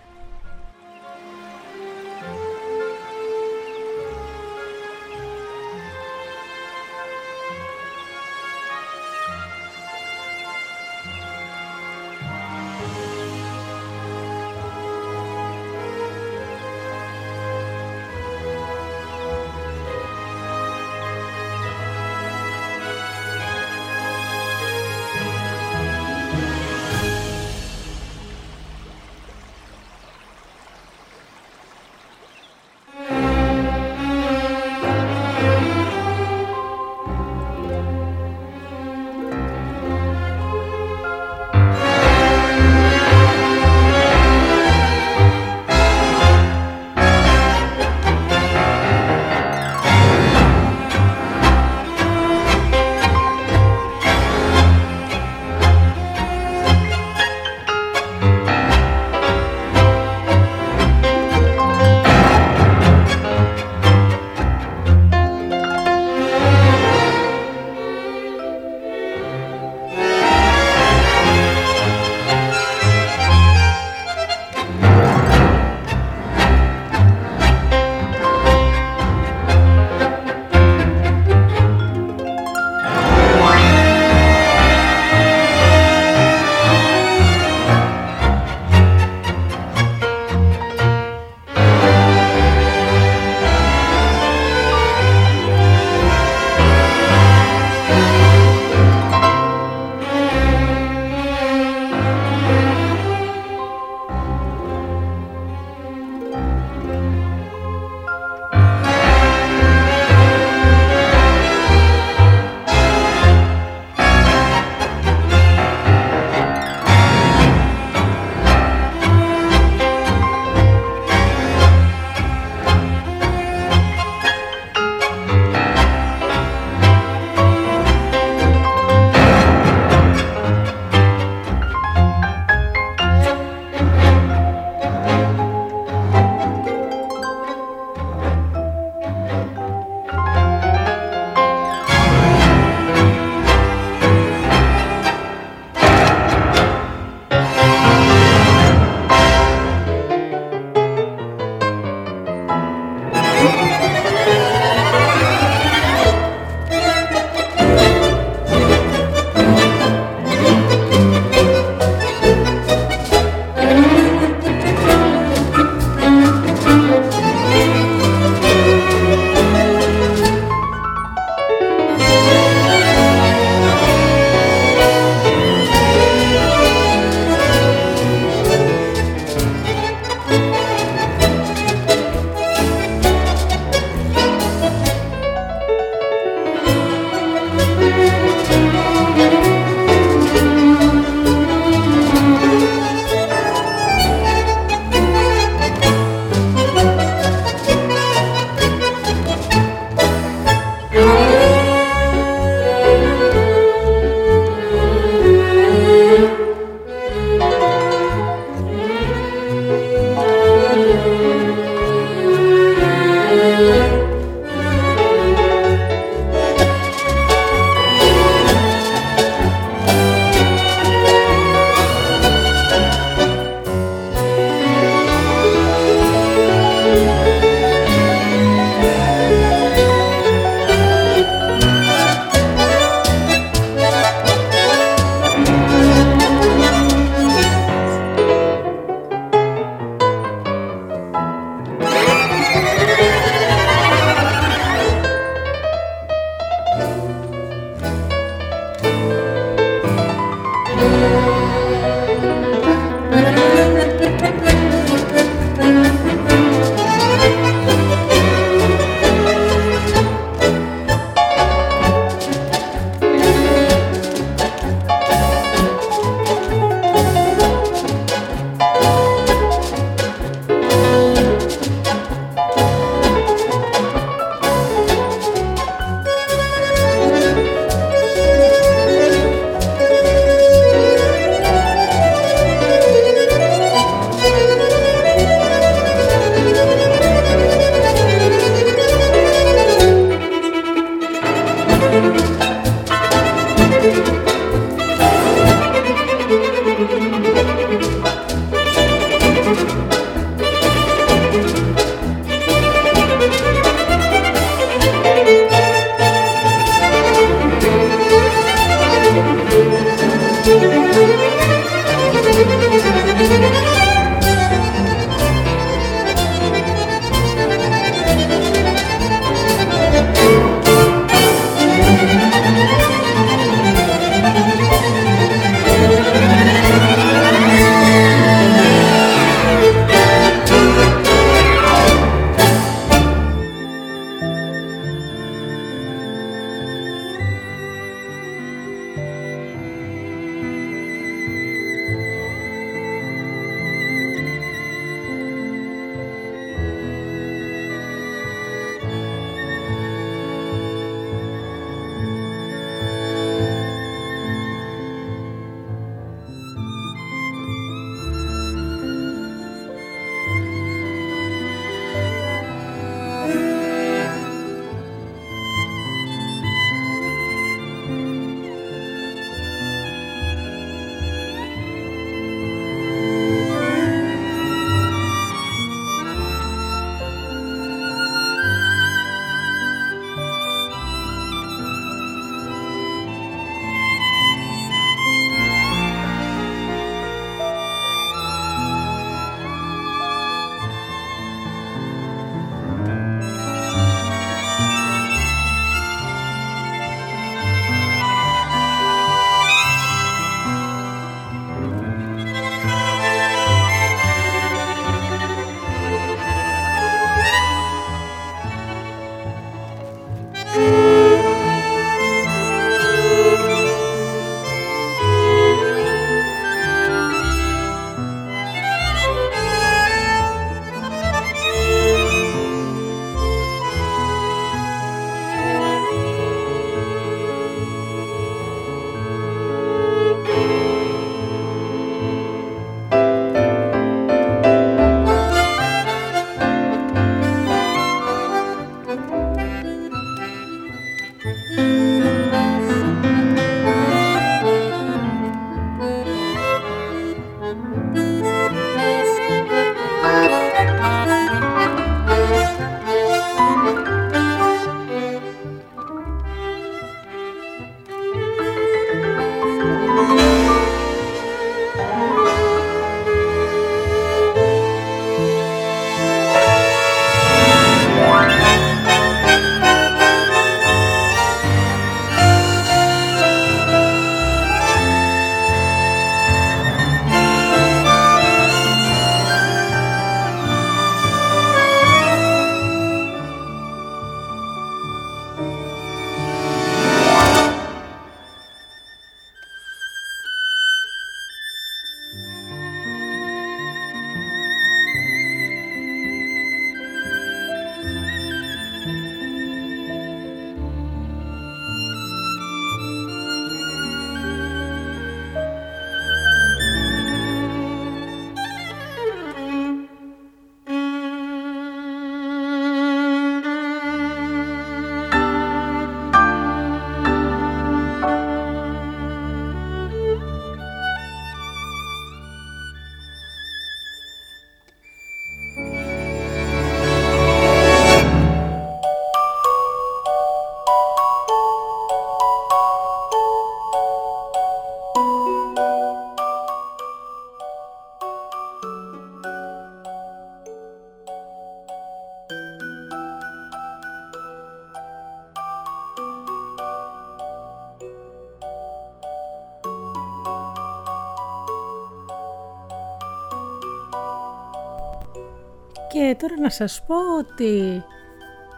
Τώρα να σας πω ότι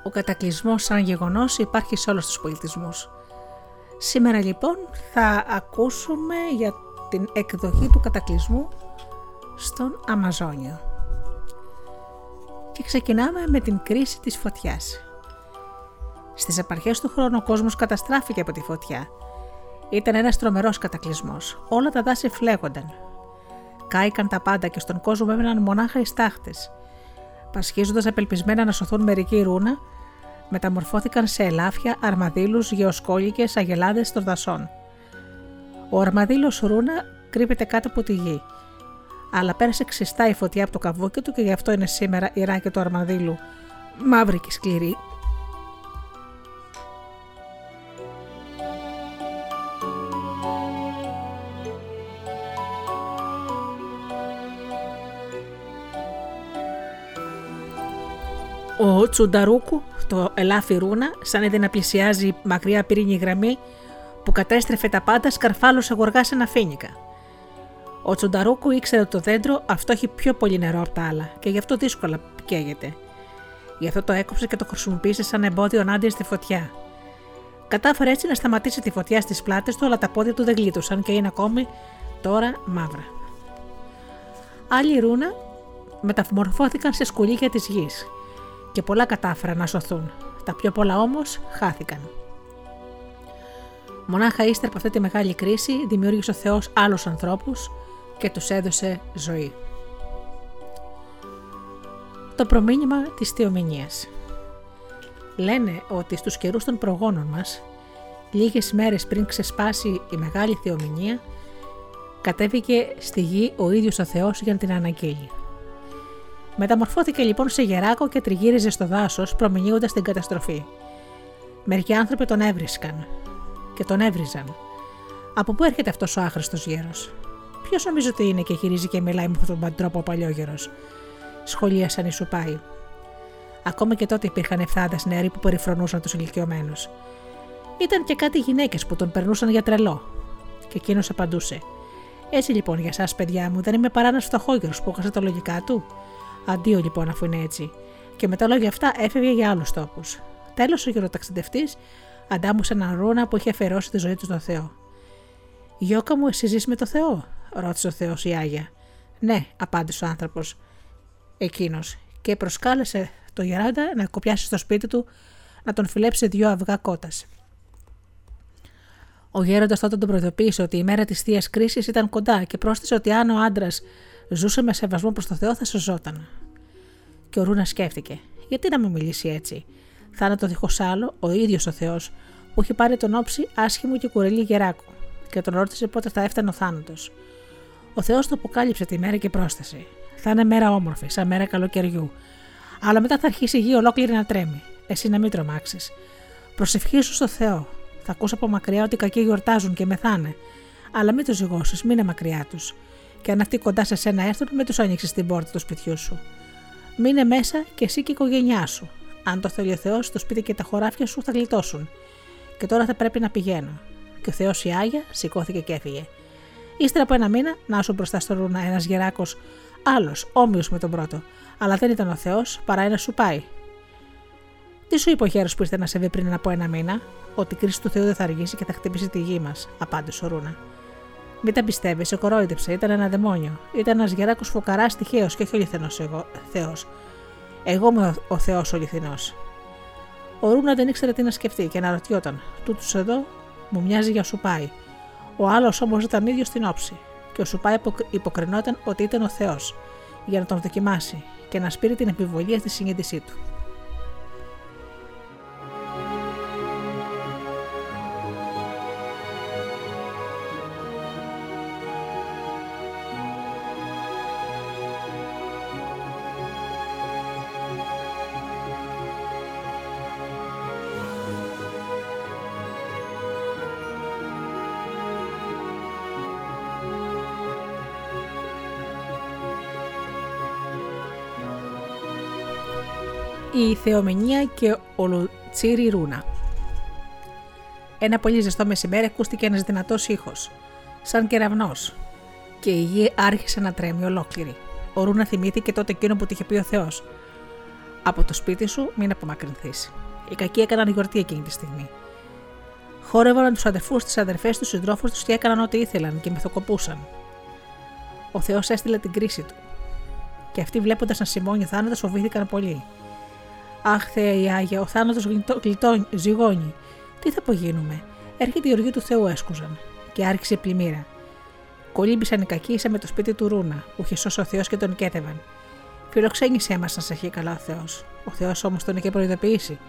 ο κατακλυσμός σαν γεγονός υπάρχει σε όλους τους πολιτισμούς. Σήμερα λοιπόν θα ακούσουμε για την εκδοχή του κατακλυσμού στον Αμαζόνιο. Και ξεκινάμε με την κρίση της φωτιάς. Στις επαρχές του χρόνου ο κόσμος καταστράφηκε από τη φωτιά. Ήταν ένας τρομερός κατακλυσμός. Όλα τα δάση φλέγονταν. Κάηκαν τα πάντα και στον κόσμο έμεναν μονάχα οι στάχτες πασχίζοντας απελπισμένα να σωθούν μερικοί ρούνα, μεταμορφώθηκαν σε ελάφια, αρμαδίλους, γεωσκόλικες, αγελάδες των δασών. Ο αρμαδίλος ρούνα κρύβεται κάτω από τη γη, αλλά πέρασε ξιστά η φωτιά από το καβούκι του και γι' αυτό είναι σήμερα η ράκια του αρμαδίλου μαύρη και σκληρή Ο Τσουνταρούκου, το ελάφι ρούνα, σαν είδε να πλησιάζει μακριά πυρήνη γραμμή που κατέστρεφε τα πάντα, σκαρφάλωσε γοργά σε ένα φίνικα. Ο Τσουνταρούκου ήξερε ότι το δέντρο αυτό έχει πιο πολύ νερό από τα άλλα και γι' αυτό δύσκολα καίγεται. Γι' αυτό το έκοψε και το χρησιμοποίησε σαν εμπόδιο ενάντια στη φωτιά. Κατάφερε έτσι να σταματήσει τη φωτιά στις πλάτες του, αλλά τα πόδια του δεν γλίτωσαν και είναι ακόμη τώρα μαύρα. Άλλοι ρούνα μεταμορφώθηκαν σε σκουλίκια της γης και πολλά κατάφεραν να σωθούν. Τα πιο πολλά όμως χάθηκαν. Μονάχα ύστερα από αυτή τη μεγάλη κρίση δημιούργησε ο Θεός άλλους ανθρώπους και τους έδωσε ζωή. Το προμήνυμα της θεομηνίας Λένε ότι στους καιρούς των προγόνων μας, λίγες μέρες πριν ξεσπάσει η Μεγάλη Θεομηνία, κατέβηκε στη γη ο ίδιος ο Θεός για να την αναγγείλει. Μεταμορφώθηκε λοιπόν σε γεράκο και τριγύριζε στο δάσος, προμηνύοντας την καταστροφή. Μερικοί άνθρωποι τον έβρισκαν και τον έβριζαν. Από πού έρχεται αυτός ο άχρηστος γέρος, Ποιος νομίζω ότι είναι και γυρίζει και μιλάει με αυτόν τον τρόπο ο παλιόγερος, σχολίασαν οι σουπάοι. Ακόμα και τότε υπήρχαν ευθάδε νεαροί που περιφρονούσαν τους ηλικιωμένους. Ήταν και κάτι γυναίκες που τον περνούσαν για τρελό. Και εκείνος απαντούσε: Έτσι λοιπόν για εσά, παιδιά μου, δεν είμαι παρά ένας φτωχόγερος που έχασε τα λογικά του. Αντίο λοιπόν αφού είναι έτσι. Και με τα λόγια αυτά έφευγε για άλλους τόπους. Τέλος ο γεροταξιδευτή αντάμωσε έναν ρούνα που είχε αφιερώσει τη ζωή του στον Θεό. Γιώκα μου, εσύ ζεις με το Θεό, ρώτησε ο Θεός η Άγια. Ναι, απάντησε ο άνθρωπος εκείνος και προσκάλεσε το γεράντα να κοπιάσει στο σπίτι του να τον φιλέψει δύο αυγά κότας. Ο γέροντας τότε τον προειδοποίησε ότι η μέρα της θείας κρίσης ήταν κοντά και πρόσθεσε ότι αν ο άντρας ζούσε με σεβασμό προς το Θεό, θα σωζόταν. Και ο Ρούνας σκέφτηκε, γιατί να μου μιλήσει έτσι; Θάνατο δίχως άλλο, ο ίδιος ο Θεός, που είχε πάρει τον όψη άσχημο και κουρελί γεράκο, και τον ρώτησε πότε θα έφτανε ο θάνατος. Ο Θεός το αποκάλυψε τη μέρα και πρόσθεσε: Θα είναι μέρα όμορφη, σαν μέρα καλοκαιριού. Αλλά μετά θα αρχίσει η γη ολόκληρη να τρέμει. Εσύ να μην τρομάξεις. Προσευχήσου στο Θεό. Θα ακούσω από μακριά ότι οι κακοί γιορτάζουν και μεθάνε. Αλλά μην τους ζυγώσεις, μην είναι μακριά τους. Και αν αυτοί κοντά σε σένα έρθουν, μην τους ανοίξει την πόρτα του σπιτιού σου. Μείνε μέσα και εσύ και η οικογένειά σου. Αν το θέλει ο Θεός, το σπίτι και τα χωράφια σου θα γλιτώσουν. Και τώρα θα πρέπει να πηγαίνω. Και ο Θεός η Άγια σηκώθηκε και έφυγε. Ύστερα από ένα μήνα, να σου μπροστά στο ρούνα ένας γεράκος, άλλος, όμοιος με τον πρώτο, αλλά δεν ήταν ο Θεός, παρά ένα σου πάει. Τι σου είπε ο χέρο που ήρθε να σε δει πριν από ένα μήνα, Ότι η κρίση του Θεού δεν θα αργήσει και θα χτυπήσει τη γη μας, απάντησε ο Ρούνα. Μην τα πιστεύεις, σε κορόιδεψε, ήταν ένα δαιμόνιο. Ήταν ένας γεράκος φωκαρά τυχαίος και όχι αληθινό Θεός. Εγώ είμαι ο Θεός ο αληθινό. Ο Ρούνα δεν ήξερε τι να σκεφτεί και αναρωτιόταν. Τούτου εδώ μου μοιάζει για πάει. Ο άλλος όμως ήταν ίδιος στην όψη, και ο Σουπάι υποκρινόταν ότι ήταν ο Θεός, για να τον δοκιμάσει και να σπείρει την επιβολία στη συνείδησή του. Η Θεομηνία και ο Λουτσίρι Ρούνα. Ένα πολύ ζεστό μεσημέρι ακούστηκε ένας δυνατός ήχος, σαν κεραυνός, και η γη άρχισε να τρέμει ολόκληρη. Ο Ρούνα θυμήθηκε τότε εκείνο που του είχε πει ο Θεός. Από το σπίτι σου μην απομακρυνθείς. Οι κακοί έκαναν γιορτή εκείνη τη στιγμή. Χόρευαν τους αδερφούς, τις αδερφές τους, συντρόφους τους και έκαναν ό,τι ήθελαν και μεθοκοπούσαν. Ο Θεός έστειλε την κρίση του. Και αυτοί βλέποντας να σημώνει ο θάνατο φοβήθηκαν πολύ. Αχ, Θεέ η Άγια, ο θάνατος ζυγώνει. Τι θα απογίνουμε; Έρχεται η οργή του Θεού, έσκουζαν. Και άρχισε η πλημμύρα. Κολύμπησαν οι κακοί με το σπίτι του Ρούνα, που είχε σώσει ο Θεός και τον κέτευαν. Φιλοξένησέ μας να σε έχει καλά ο Θεός. Ο Θεός όμως τον είχε προειδοποιήσει.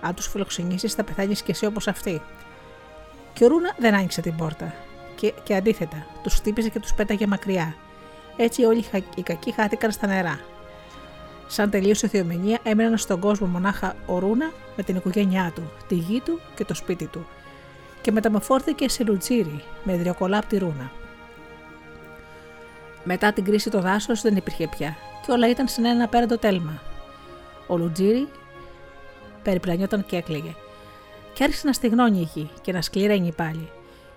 Αν τους φιλοξενήσεις, θα πεθάνεις κι εσύ όπως αυτοί. Και ο Ρούνα δεν άνοιξε την πόρτα. Και, και αντίθετα, τους χτύπησε και τους πέταγε μακριά. Έτσι όλοι οι κακοί χάθηκαν στα νερά. Σαν τελείωσε η θεομηνία, έμεναν στον κόσμο μονάχα ο Ρούνα με την οικογένειά του, τη γη του και το σπίτι του. Και μεταμορφώθηκε σε λουτζίρι με υδροκολάπτη Ρούνα. Μετά την κρίση το δάσος δεν υπήρχε πια και όλα ήταν σε ένα απέραντο τέλμα. Ο Λουτζίρι περιπλανιόταν και έκλαιγε. Και άρχισε να στεγνώνει η γη και να σκληραίνει πάλι.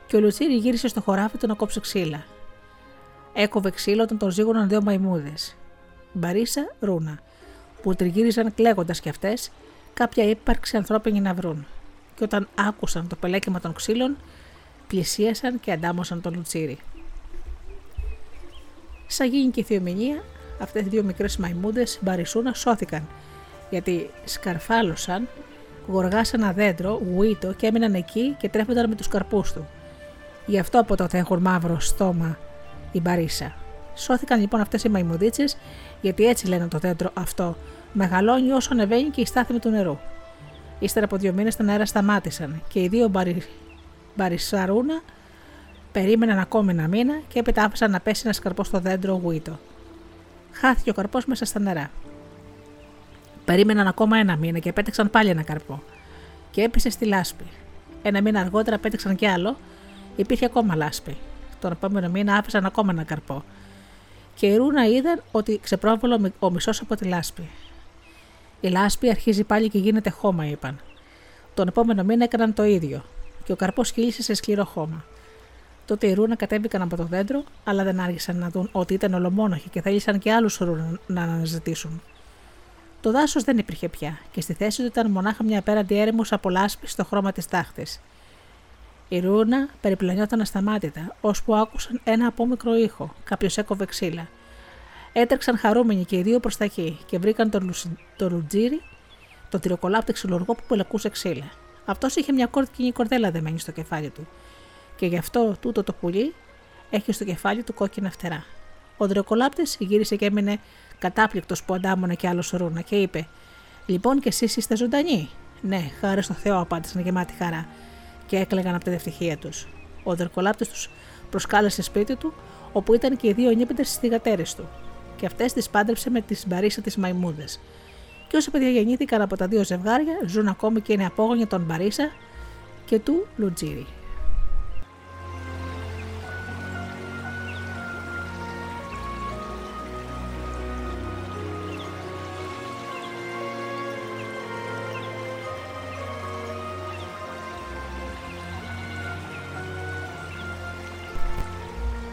Και ο Λουτζίρι γύρισε στο χωράφι του να κόψει ξύλα. Έκοβε ξύλο όταν τον ζήγωναν δύο μαϊμούδες. Μπαρίσα Ρούνα, που τριγύριζαν κλαίγοντας κι αυτές κάποια ύπαρξη ανθρώπινη να βρουν. Και όταν άκουσαν το πελέκιμα των ξύλων, πλησίασαν και αντάμωσαν το λουτσίρι. Σαν γίνει και η θεομηνία, αυτές οι δύο μικρές μαϊμούδες μπαρισούνα σώθηκαν, γιατί σκαρφάλωσαν, γοργάσαν ένα δέντρο, γουίτο και έμειναν εκεί και τρέφονταν με τους καρπούς του. Γι' αυτό από τότε έχουν μαύρο στόμα η μπαρίσα. Σώθηκαν λοιπόν αυτές οι μαϊμουδίτσες, γιατί έτσι λένε το δέντρο αυτό, μεγαλώνει όσο ανεβαίνει και η στάθμη του νερού. Ύστερα από δύο μήνες τα νερά σταμάτησαν και οι δύο μπαρι... μπαρισαρούνα περίμεναν ακόμη ένα μήνα και έπειτα άφησαν να πέσει ένα καρπό στο δέντρο γουίτο. Χάθηκε ο καρπός μέσα στα νερά. Περίμεναν ακόμα ένα μήνα και πέταξαν πάλι ένα καρπό. Και έπεσε στη λάσπη. Ένα μήνα αργότερα πέταξαν κι άλλο, υπήρχε ακόμα λάσπη. Τον επόμενο μήνα άφησαν ακόμα ένα καρπό και οι Ρούνα είδαν ότι ξεπρόβολο ο μισός από τη λάσπη. Η λάσπη αρχίζει πάλι και γίνεται χώμα, είπαν. Τον επόμενο μήνα έκαναν το ίδιο και ο καρπός κύλησε σε σκληρό χώμα. Τότε οι Ρούνα κατέβηκαν από το δέντρο, αλλά δεν άργησαν να δουν ότι ήταν ολομόνοχοι και θέλησαν και άλλους Ρούνα να αναζητήσουν. Το δάσος δεν υπήρχε πια και στη θέση του ήταν μονάχα μια απέραντη έρημος από λάσπης στο χρώμα της τάχτης. Η ρούνα περιπλανιόταν ασταμάτητα, ώσπου άκουσαν ένα απόμικρο ήχο. Κάποιος έκοβε ξύλα. Έτρεξαν χαρούμενοι και οι δύο προς τα εκεί και βρήκαν τον, το Λουτζίρι, τον τυροκολάπτη ξυλουργό που πελεκούσε ξύλα. Αυτός είχε μια κόρτικη κορδέλα δεμένη στο κεφάλι του. Και γι' αυτό τούτο το πουλί έχει στο κεφάλι του κόκκινα φτερά. Ο τυροκολάπτης γύρισε και έμεινε κατάπληκτος που αντάμωνε κι άλλος ρούνα και είπε: Λοιπόν, και εσείς είστε ζωντανοί; Ναι, χάρη στο Θεό, απάντησαν γεμάτη χαρά και έκλαιγαν από την ευτυχία τους. Ο δερκολάπτη τους προσκάλεσε σπίτι του, όπου ήταν και οι δύο νύπητε θηγατέρες του, και αυτές τις πάντρεψε με τις συμπαρίσα της Μαϊμούδες. Και όσα παιδιά γεννήθηκαν από τα δύο ζευγάρια ζουν ακόμη και είναι απόγονια των Μπαρίσα και του Λουτζίρι.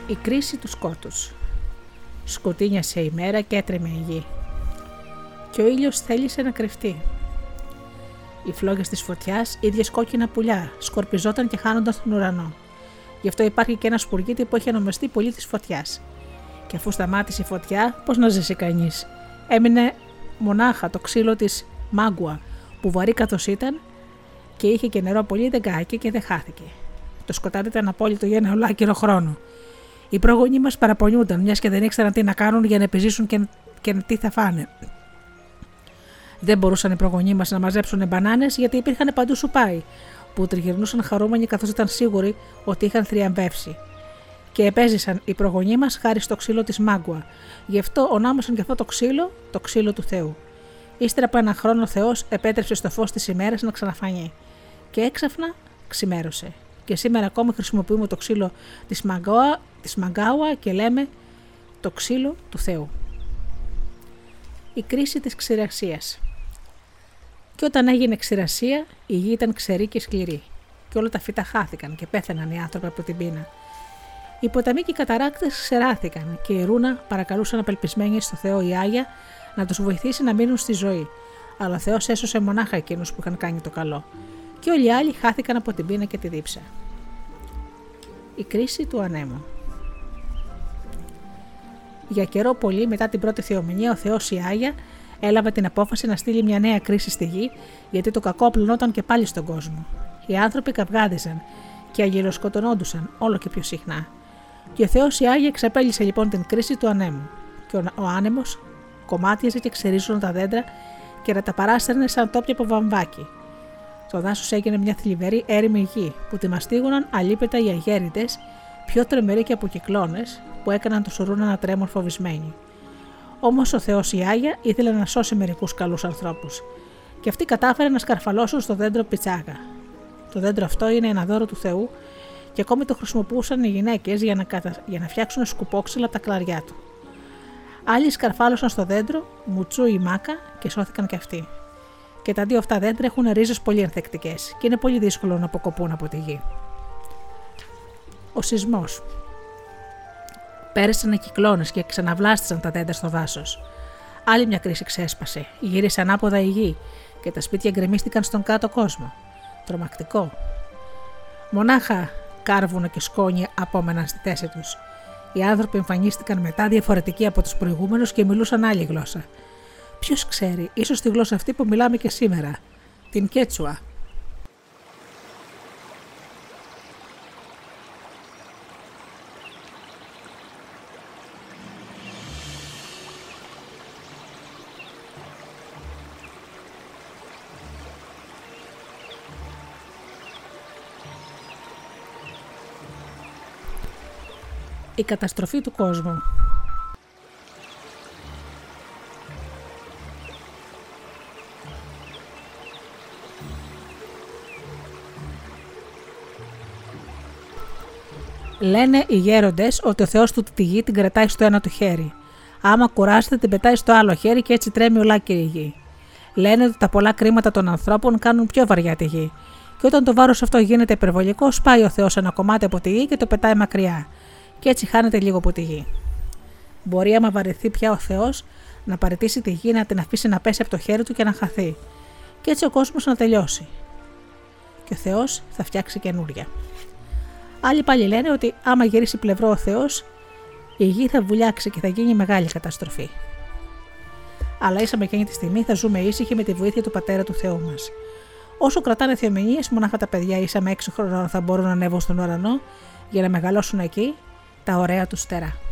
Η κρίση του σκότους Σκοτίνιασε η μέρα και έτρεμε η γη. Και ο ήλιος θέλησε να κρυφτεί. Οι φλόγες της φωτιάς, ίδιες κόκκινα πουλιά, σκορπιζόταν και χάνονταν στον ουρανό. Γι' αυτό υπάρχει και ένας σπουργίτης που έχει ονομαστεί πολύ της φωτιάς. Και αφού σταμάτησε η φωτιά, πώς να ζήσει κανείς; Έμεινε μονάχα το ξύλο της μάγκουα, που βαρύ καθώς ήταν και είχε και νερό πολύ δεγκάκι και δεν χάθηκε. Το σκοτάδι ήταν απόλυτο για ένα ολάκυρο χρόνο. Οι πρόγονοί μας παραπονιούνταν, μιας και δεν ήξεραν τι να κάνουν για να επιζήσουν και, και τι θα φάνε. Δεν μπορούσαν οι προγονείς μας να μαζέψουν μπανάνες γιατί υπήρχαν παντού σουπάι, που τριγυρνούσαν χαρούμενοι καθώς ήταν σίγουροι ότι είχαν θριαμβεύσει. Και επέζησαν οι προγονείς μας χάρη στο ξύλο της Μάγκουα. Γι' αυτό ονόμασαν και αυτό το ξύλο το ξύλο του Θεού. Ύστερα από ένα χρόνο ο Θεός επέτρεψε στο φως της ημέρας να ξαναφανεί. Και έξαφνα ξημέρωσε. Και σήμερα ακόμα χρησιμοποιούμε το ξύλο της, Μαγκάουα, της Μαγκάουα και λέμε το ξύλο του Θεού. Η κρίση της ξηρασίας και όταν έγινε ξηρασία, η γη ήταν ξερή και σκληρή. Και όλα τα φύτα χάθηκαν και πέθαναν οι άνθρωποι από την πείνα. Οι ποταμοί και οι καταράκτες ξεράθηκαν και η Ρούνα παρακαλούσαν απελπισμένοι στο Θεό η Άγια να τους βοηθήσει να μείνουν στη ζωή. Αλλά ο Θεός έσωσε μονάχα εκείνους που είχαν κάνει το καλό. Και όλοι οι άλλοι χάθηκαν από την πείνα και τη δίψα. Η κρίση του ανέμου. Για καιρό πολύ μετά την πρώτη θεομηνία, ο Θεός η Άγια έλαβε την απόφαση να στείλει μια νέα κρίση στη γη, γιατί το κακό πλωνόταν και πάλι στον κόσμο. Οι άνθρωποι καυγάδιζαν και αγυροσκοτωνόντουσαν όλο και πιο συχνά. Και ο Θεός η Άγια εξαπέλυσε λοιπόν την κρίση του ανέμου. Και ο άνεμος κομμάτιαζε και ξερίζονταν τα δέντρα και να τα παράστερνε σαν τόπια από βαμβάκι. Το δάσος έγινε μια θλιβερή έρημη γη που τη μαστίγωναν αλίπετα οι αγέριδες, πιο τρεμεροί και από κυκλώνες, που έκαναν του Ρούνα να τρέμουν φοβισμένοι. Όμως ο Θεός η Άγια ήθελε να σώσει μερικούς καλούς ανθρώπους. Και αυτοί κατάφεραν να σκαρφαλώσουν στο δέντρο πιτσάγα. Το δέντρο αυτό είναι ένα δώρο του Θεού και ακόμη το χρησιμοποιούσαν οι γυναίκες για, να κατα... για να φτιάξουν σκουπόξυλα από τα κλαριά του. Άλλοι σκαρφάλωσαν στο δέντρο, μουτσού ή μάκα και σώθηκαν και αυτοί. Και τα δύο αυτά δέντρα έχουν ρίζες πολύ ενθεκτικές και είναι πολύ δύσκολο να αποκοπούν από τη γη. Ο σεισμός. Πέρασαν οι κυκλώνες και ξαναβλάστησαν τα δέντρα στο δάσος. Άλλη μια κρίση ξέσπασε. Γύρισε ανάποδα η γη και τα σπίτια γκρεμίστηκαν στον κάτω κόσμο. Τρομακτικό. Μονάχα κάρβουνα και σκόνη απόμεναν στη θέση τους. Οι άνθρωποι εμφανίστηκαν μετά διαφορετικοί από τους προηγούμενους και μιλούσαν άλλη γλώσσα. Ποιος ξέρει, ίσως τη γλώσσα αυτή που μιλάμε και σήμερα, την Κέτσουα. Η καταστροφή του κόσμου. Λένε οι γέροντες ότι ο Θεός του τη γη την κρατάει στο ένα του χέρι. Άμα κουράζεται, την πετάει στο άλλο χέρι και έτσι τρέμει ολάκυρη η γη. Λένε ότι τα πολλά κρίματα των ανθρώπων κάνουν πιο βαριά τη γη. Και όταν το βάρος αυτό γίνεται υπερβολικό, σπάει ο Θεός ένα κομμάτι από τη γη και το πετάει μακριά και έτσι χάνεται λίγο από τη γη. Μπορεί, άμα βαρεθεί πια ο Θεός, να παραιτήσει τη γη, να την αφήσει να πέσει από το χέρι του και να χαθεί. Και έτσι ο κόσμος να τελειώσει. Και ο Θεός θα φτιάξει καινούρια. Άλλοι πάλι λένε ότι άμα γυρίσει πλευρό ο Θεός, η γη θα βουλιάξει και θα γίνει μεγάλη καταστροφή. Αλλά ίσα με εκείνη τη στιγμή θα ζούμε ήσυχοι με τη βοήθεια του πατέρα του Θεού μας. Όσο κρατάνε θεομηνίες, μονάχα τα παιδιά ίσα με 6 χρονών θα μπορούν να ανέβουν στον ουρανό για να μεγαλώσουν εκεί τα ωραία του στερά.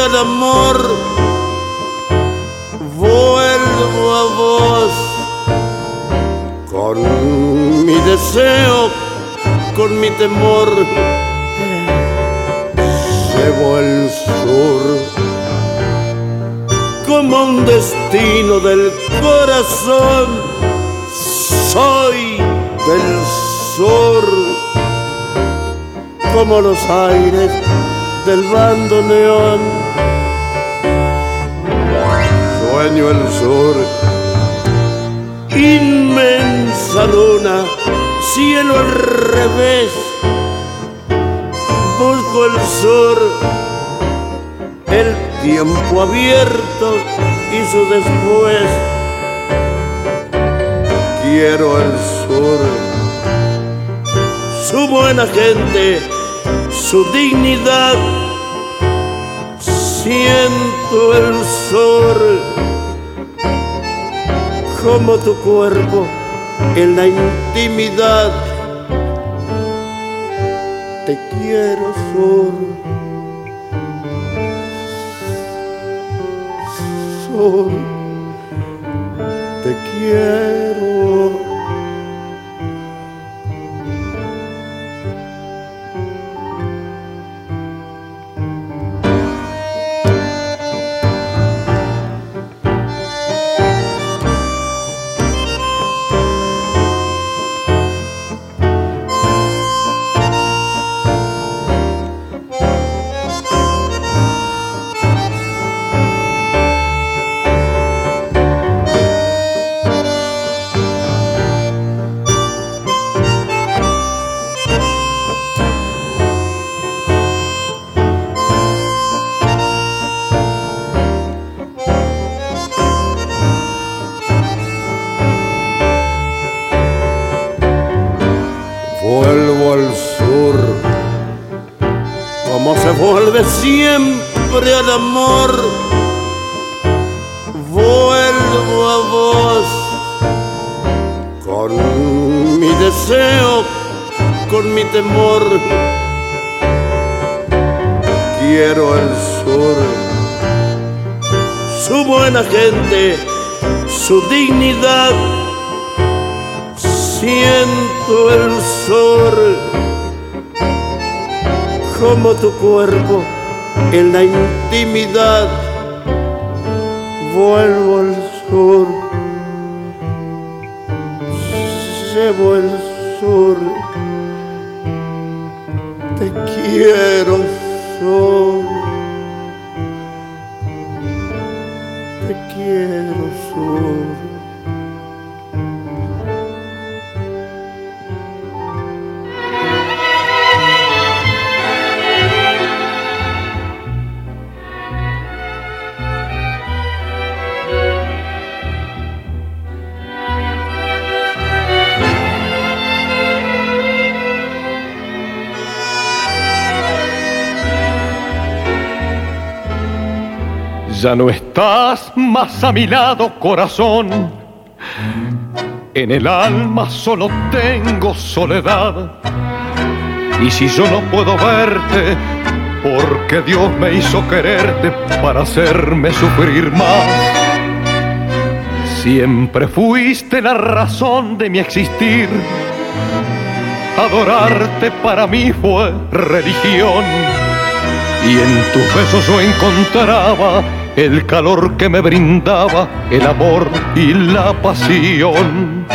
Al amor, vuelvo a vos con mi deseo, con mi temor, llevo el sur como un destino del corazón. Soy del sur, como los aires del bando Sueño el sur, inmensa luna, cielo al revés. Busco el sur, el tiempo abierto y su después. Quiero el sur, su buena gente, su dignidad. Siento el sur como tu cuerpo en la intimidad. Te quiero sur. te quiero. Siempre al amor, vuelvo a vos con mi deseo, con mi temor. Quiero el sur, su buena gente, su dignidad. Siento el sol como tu cuerpo en la intimidad. Vuelvo al sur, llevo el
Ya no estás más a mi lado, corazón. En el alma solo tengo soledad. Y si yo no puedo verte, porque Dios me hizo quererte para hacerme sufrir más. Siempre fuiste la razón de mi existir. Adorarte para mí fue religión. Y en tus besos yo encontraba el calor que me brindaba el amor y la pasión.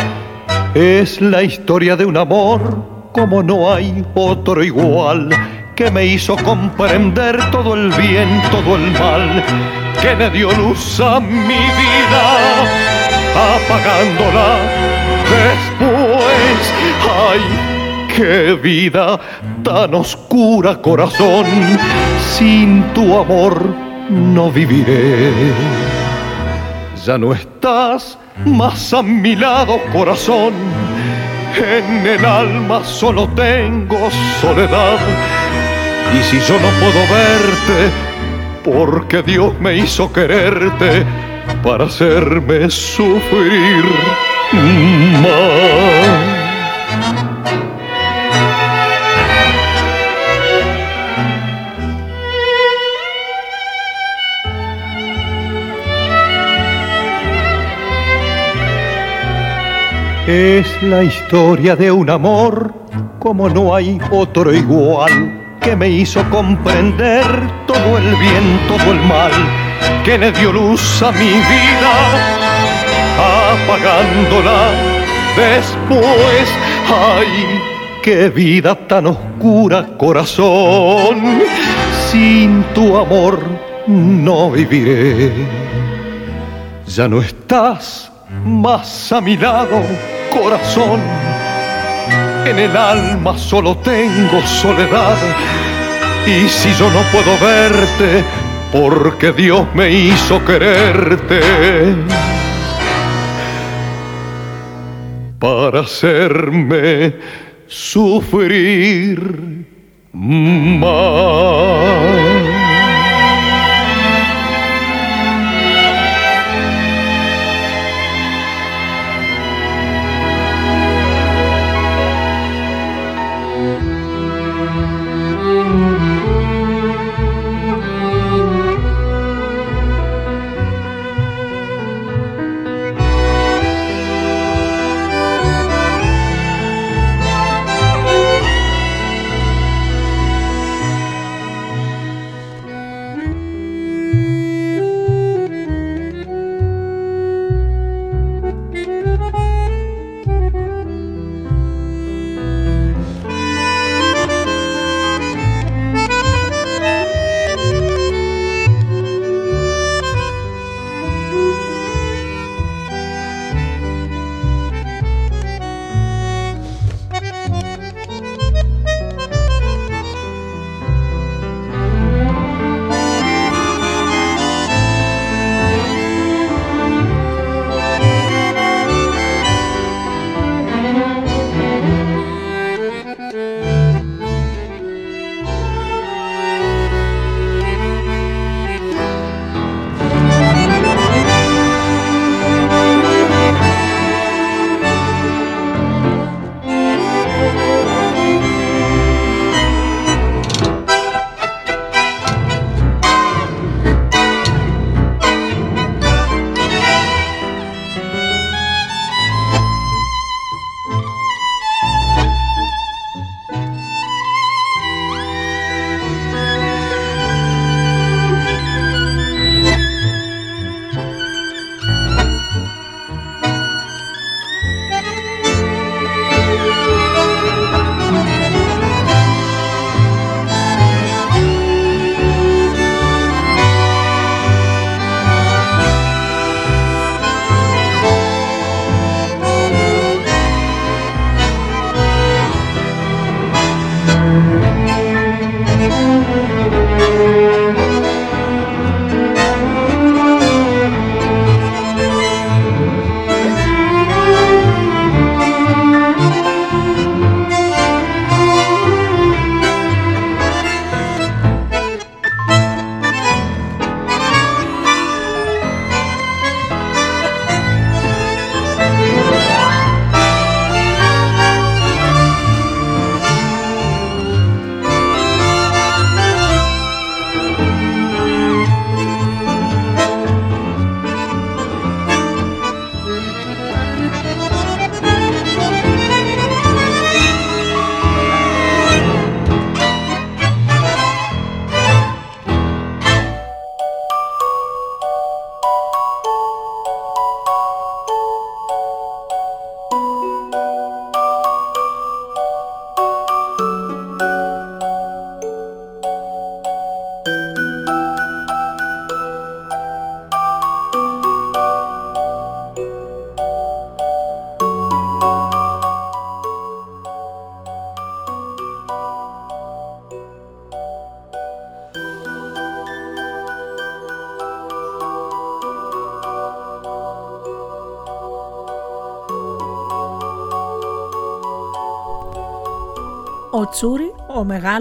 Es la historia de un amor como no hay otro igual, que me hizo comprender todo el bien, todo el mal, que me dio luz a mi vida, apagándola después. ¡Ay! qué vida tan oscura, corazón, sin tu amor no viviré. Ya no estás más a mi lado, corazón. En el alma solo tengo soledad. Y si yo no puedo verte, porque Dios me hizo quererte para hacerme sufrir más. Es la historia de un amor como no hay otro igual que me hizo comprender todo el bien, todo el mal, que le dio luz a mi vida, apagándola después. ¡Ay, qué vida tan oscura, corazón! Sin tu amor no viviré. Ya no estás más a mi lado, corazón. En el alma solo tengo soledad. Y si yo no puedo verte, porque Dios me hizo quererte. Para hacerme sufrir más.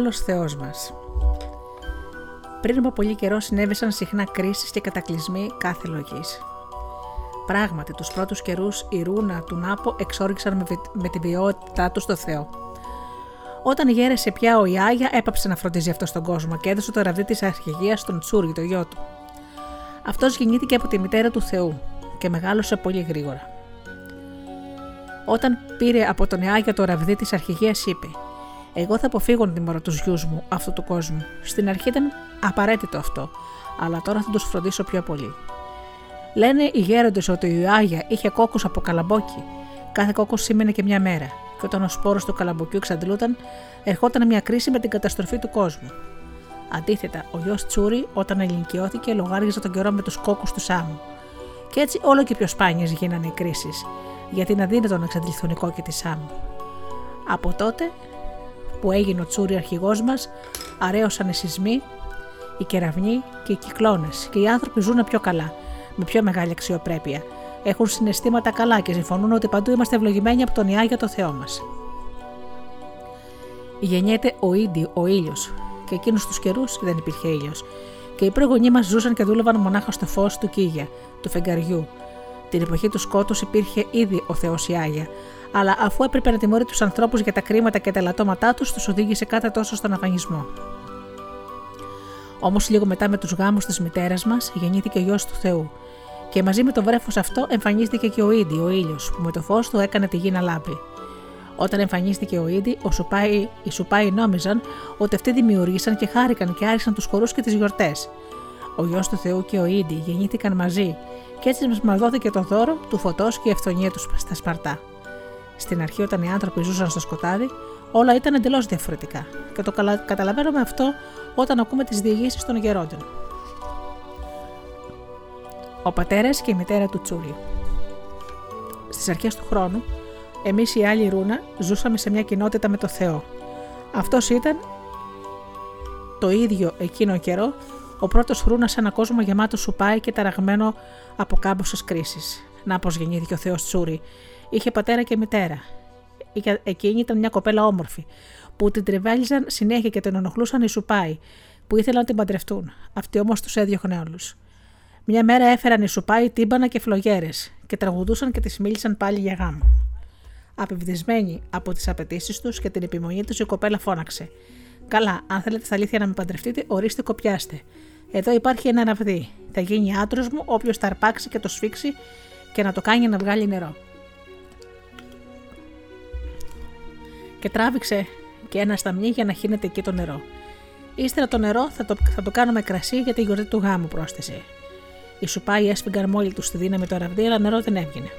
Μεγάλος θεός μας. Πριν από πολύ καιρό συνέβησαν συχνά κρίσεις και κατακλυσμοί κάθε λογής. Πράγματι, τους πρώτους καιρούς η ρούνα του Νάπο εξόριξαν με την ποιότητά του στο Θεό. Όταν γέρεσε πια ο Ιάγια, έπαψε να φροντίζει αυτός τον κόσμο και έδωσε το ραβδί της αρχηγίας στον Τσούρι, το γιο του. Αυτός γεννήθηκε από τη μητέρα του Θεού και μεγάλωσε πολύ γρήγορα. Όταν πήρε από τον Ιάγια το ραβδί της αρχηγίας, είπε: Εγώ θα αποφύγω να τιμωρώ τους γιους μου αυτού του κόσμου. Στην αρχή ήταν απαραίτητο αυτό, αλλά τώρα θα τους φροντίσω πιο πολύ. Λένε οι γέροντες ότι ο Ιάγια είχε κόκκους από καλαμπόκι. Κάθε κόκκος σήμαινε και μια μέρα. Και όταν ο σπόρος του καλαμποκιού εξαντλούταν, ερχόταν μια κρίση με την καταστροφή του κόσμου. Αντίθετα, ο γιος Τσούρι, όταν ελληνικιώθηκε, λογάριζε τον καιρό με τους κόκκους του Σάμου. Και έτσι όλο και πιο σπάνιες γίνανε οι κρίσεις, γιατί είναι αδύνατο να εξαντληθούν οι κόκκι της Σάμου. Από τότε που έγινε ο Τσούρι αρχηγός μας, αρέωσαν οι σεισμοί, οι κεραυνοί και οι κυκλώνες, και οι άνθρωποι ζουν πιο καλά, με πιο μεγάλη αξιοπρέπεια. Έχουν συναισθήματα καλά και συμφωνούν ότι παντού είμαστε ευλογημένοι από τον Ιά για το Θεό μας. Γεννιέται ο Ίντι, ο ήλιος, και εκείνους τους καιρούς δεν υπήρχε ήλιος. Και οι προγονείς μας ζούσαν και δούλευαν μονάχα στο φως του Κίγια, του φεγγαριού. Την εποχή του σκότους υπήρχε ήδη ο Θεός η Άγια, αλλά αφού έπρεπε να τιμωρεί τους ανθρώπους για τα κρίματα και τα λατώματά τους, τους οδήγησε κάθε τόσο στον αφανισμό. Όμως λίγο μετά με τους γάμους της μητέρας μας γεννήθηκε ο γιος του Θεού. Και μαζί με το βρέφος αυτό εμφανίστηκε και ο Ίντι, ο ήλιος, που με το φως του έκανε τη γη να λάμπει. Όταν εμφανίστηκε ο Ίντι, ο Σουπάι, οι Σουπάι νόμιζαν ότι αυτοί δημιουργήσαν και χάρηκαν και άρχισαν τους χορούς και τις γιορτές. Ο γιος του Θεού και ο Ίντι γεννήθηκαν μαζί, και έτσι μα δόθηκε το δώρο του φωτός και η ευθονία τους στα Σπαρτά. Στην αρχή, όταν οι άνθρωποι ζούσαν στο σκοτάδι, όλα ήταν εντελώς διαφορετικά. Και το καταλαβαίνουμε αυτό όταν ακούμε τις διηγήσεις των γερόντων. Ο πατέρας και η μητέρα του Τσούλη. Στις αρχές του χρόνου, εμείς οι άλλοι Ρούνα ζούσαμε σε μια κοινότητα με το Θεό. Αυτός ήταν το ίδιο εκείνο καιρό ο πρώτος Ρούνα σε ένα κόσμο γεμάτο σουπάι και ταραγμένο από κάμποσες κρίσεις. Να πω γεννήθηκε ο Θεός Τσούρι. Είχε πατέρα και μητέρα. Εκείνη ήταν μια κοπέλα όμορφη, που την τριβέλιζαν συνέχεια και την ενοχλούσαν οι σουπάι, που ήθελαν να την παντρευτούν. Αυτοί όμως τους έδιωχνε όλους. Μια μέρα έφεραν οι σουπάι τύμπανα και φλογέρες και τραγουδούσαν και τις μίλησαν πάλι για γάμο. Απευδισμένη από τις απαιτήσεις τους και την επιμονή τους, η κοπέλα φώναξε: Καλά, αν θέλετε στα αλήθεια να με παντρευτείτε, ορίστε κοπιάστε. Εδώ υπάρχει ένα ραβδί. Θα γίνει άντρος μου όποιος τα αρπάξει και το σφίξει και να το κάνει να βγάλει νερό. Και τράβηξε και ένα σταμνί για να χύνεται εκεί το νερό. Ύστερα το νερό θα το, θα το κάνουμε κρασί για τη γιορτή του γάμου, πρόσθεσε. Οι σουπάοι έσφυγγαν μόλι του στη δύναμη το ραβδί, αλλά νερό δεν έβγαινε.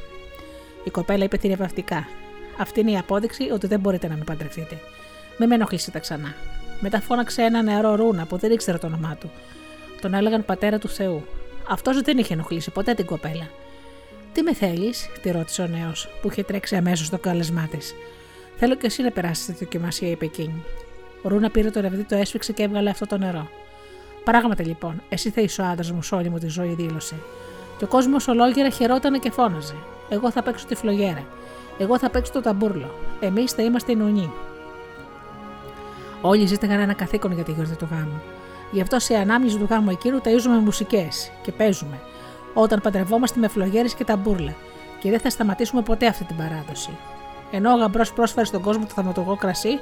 Η κοπέλα είπε τηρευαυτικά: Αυτή είναι η απόδειξη ότι δεν μπορείτε να με παντρευτείτε. Μην με ενοχλήσετε ξανά. Μετά φώναξε ένα νεαρό ρούνα που δεν ήξερε το όνομά του. Τον έλεγαν πατέρα του Θεού. Αυτός δεν είχε ενοχλήσει ποτέ την κοπέλα. Τι με θέλεις, τη ρώτησε ο νέος, που είχε τρέξει αμέσως στο κάλεσμά της. Θέλω και εσύ να περάσεις τη δοκιμασία, είπε εκείνη. Ο Ρούνα πήρε το ρευδί, το έσφιξε και έβγαλε αυτό το νερό. Πράγματι λοιπόν, εσύ θα είσαι ο άντρας μου σε όλη μου τη ζωή, δήλωσε. Και ο κόσμος ολόγερα χαιρόταν και φώναζε. Εγώ θα παίξω τη φλογέρα. Εγώ θα παίξω το ταμπούρλο. Εμείς θα είμαστε οι νονοί. Όλοι ζήτηκαν ένα καθήκον για τη γιορτή του γάμου. Γι' αυτό σε ανάμνηση του γάμου εκείνου ταΐζουμε μουσικές και παίζουμε. Όταν παντρευόμαστε με φλογέρες και ταμπούρλα. Και δεν θα σταματήσουμε ποτέ αυτή την παράδοση. Ενώ ο γαμπρός πρόσφερε στον κόσμο το θαυματουργό κρασί,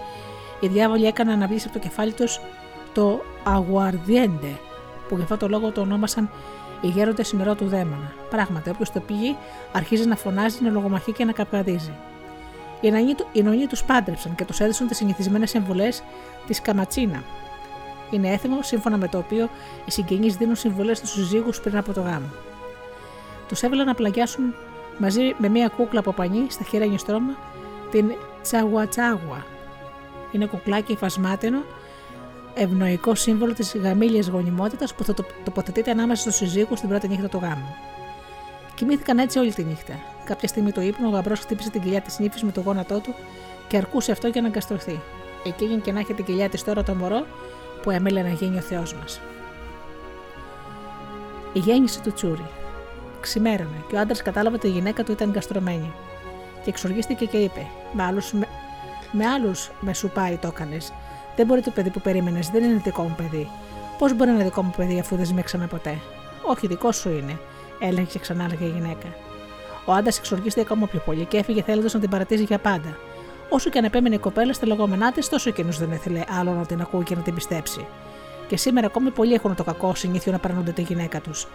οι διάβολοι έκαναν να βγει από το κεφάλι τους το Αγουαρδιέντε, που γι' αυτό το λόγο το ονόμασαν οι γέροντες νερό του δαίμονα. Πράγματι, όποιος το πήγε, αρχίζει να φωνάζει, να λογομαχεί και να καπκαδίζει. Οι νονοί του πάντρεψαν και τους έδωσαν τις συνηθισμένες συμβουλέ της Καματσίνα. Είναι έθιμο σύμφωνα με το οποίο οι συγγενείς δίνουν συμβουλέ στους συζύγους πριν από το γάμο. Τους έβαλαν να πλαγιάσουν μαζί με μία κούκλα από πανί στα χέρια στρώμα την Τσαγουατσάγουα. Είναι κουκλάκι υφασμάτινο ευνοϊκό σύμβολο της γαμήλιας γονιμότητας που θα το τοποθετείται ανάμεσα στους συζύγους την πρώτη νύχτα του γάμου. Κοιμήθηκαν έτσι όλη τη νύχτα. Κάποια στιγμή το ύπνο, ο γαμπρός χτύπησε την κοιλιά της νύφης με το γόνατό του και αρκούσε αυτό για να αγκαστρωθεί. Εκείνη και να έχει την κοιλιά της τώρα το μωρό που έμελε να γίνει ο Θεός μας. Η γέννηση του Τσούρι. Ξημέρωνε και ο άντρας κατάλαβε ότι η γυναίκα του ήταν εγκαστρωμένη. Και εξοργίστηκε και είπε: Με άλλους με, με, άλλους με σου πάει το έκανες. Δεν μπορεί το παιδί που περίμενες, δεν είναι δικό μου παιδί. Πώς μπορεί να είναι δικό μου παιδί αφού δεν σμίξαμε ποτέ; Όχι, δικό σου είναι, έλεγε και ξανά η γυναίκα. Ο άντρα εξοργίστηκε ακόμα πιο πολύ και έφυγε θέλοντας να την παρατήσει για πάντα. Όσο και αν επέμενε η κοπέλα στα λεγόμενά της, τόσο εκείνος δεν ήθελε άλλο να την ακούει και να την πιστέψει. Και σήμερα ακόμη πολλοί έχουν το κακό συνήθειο να παρανούνται τη γυναίκα τους.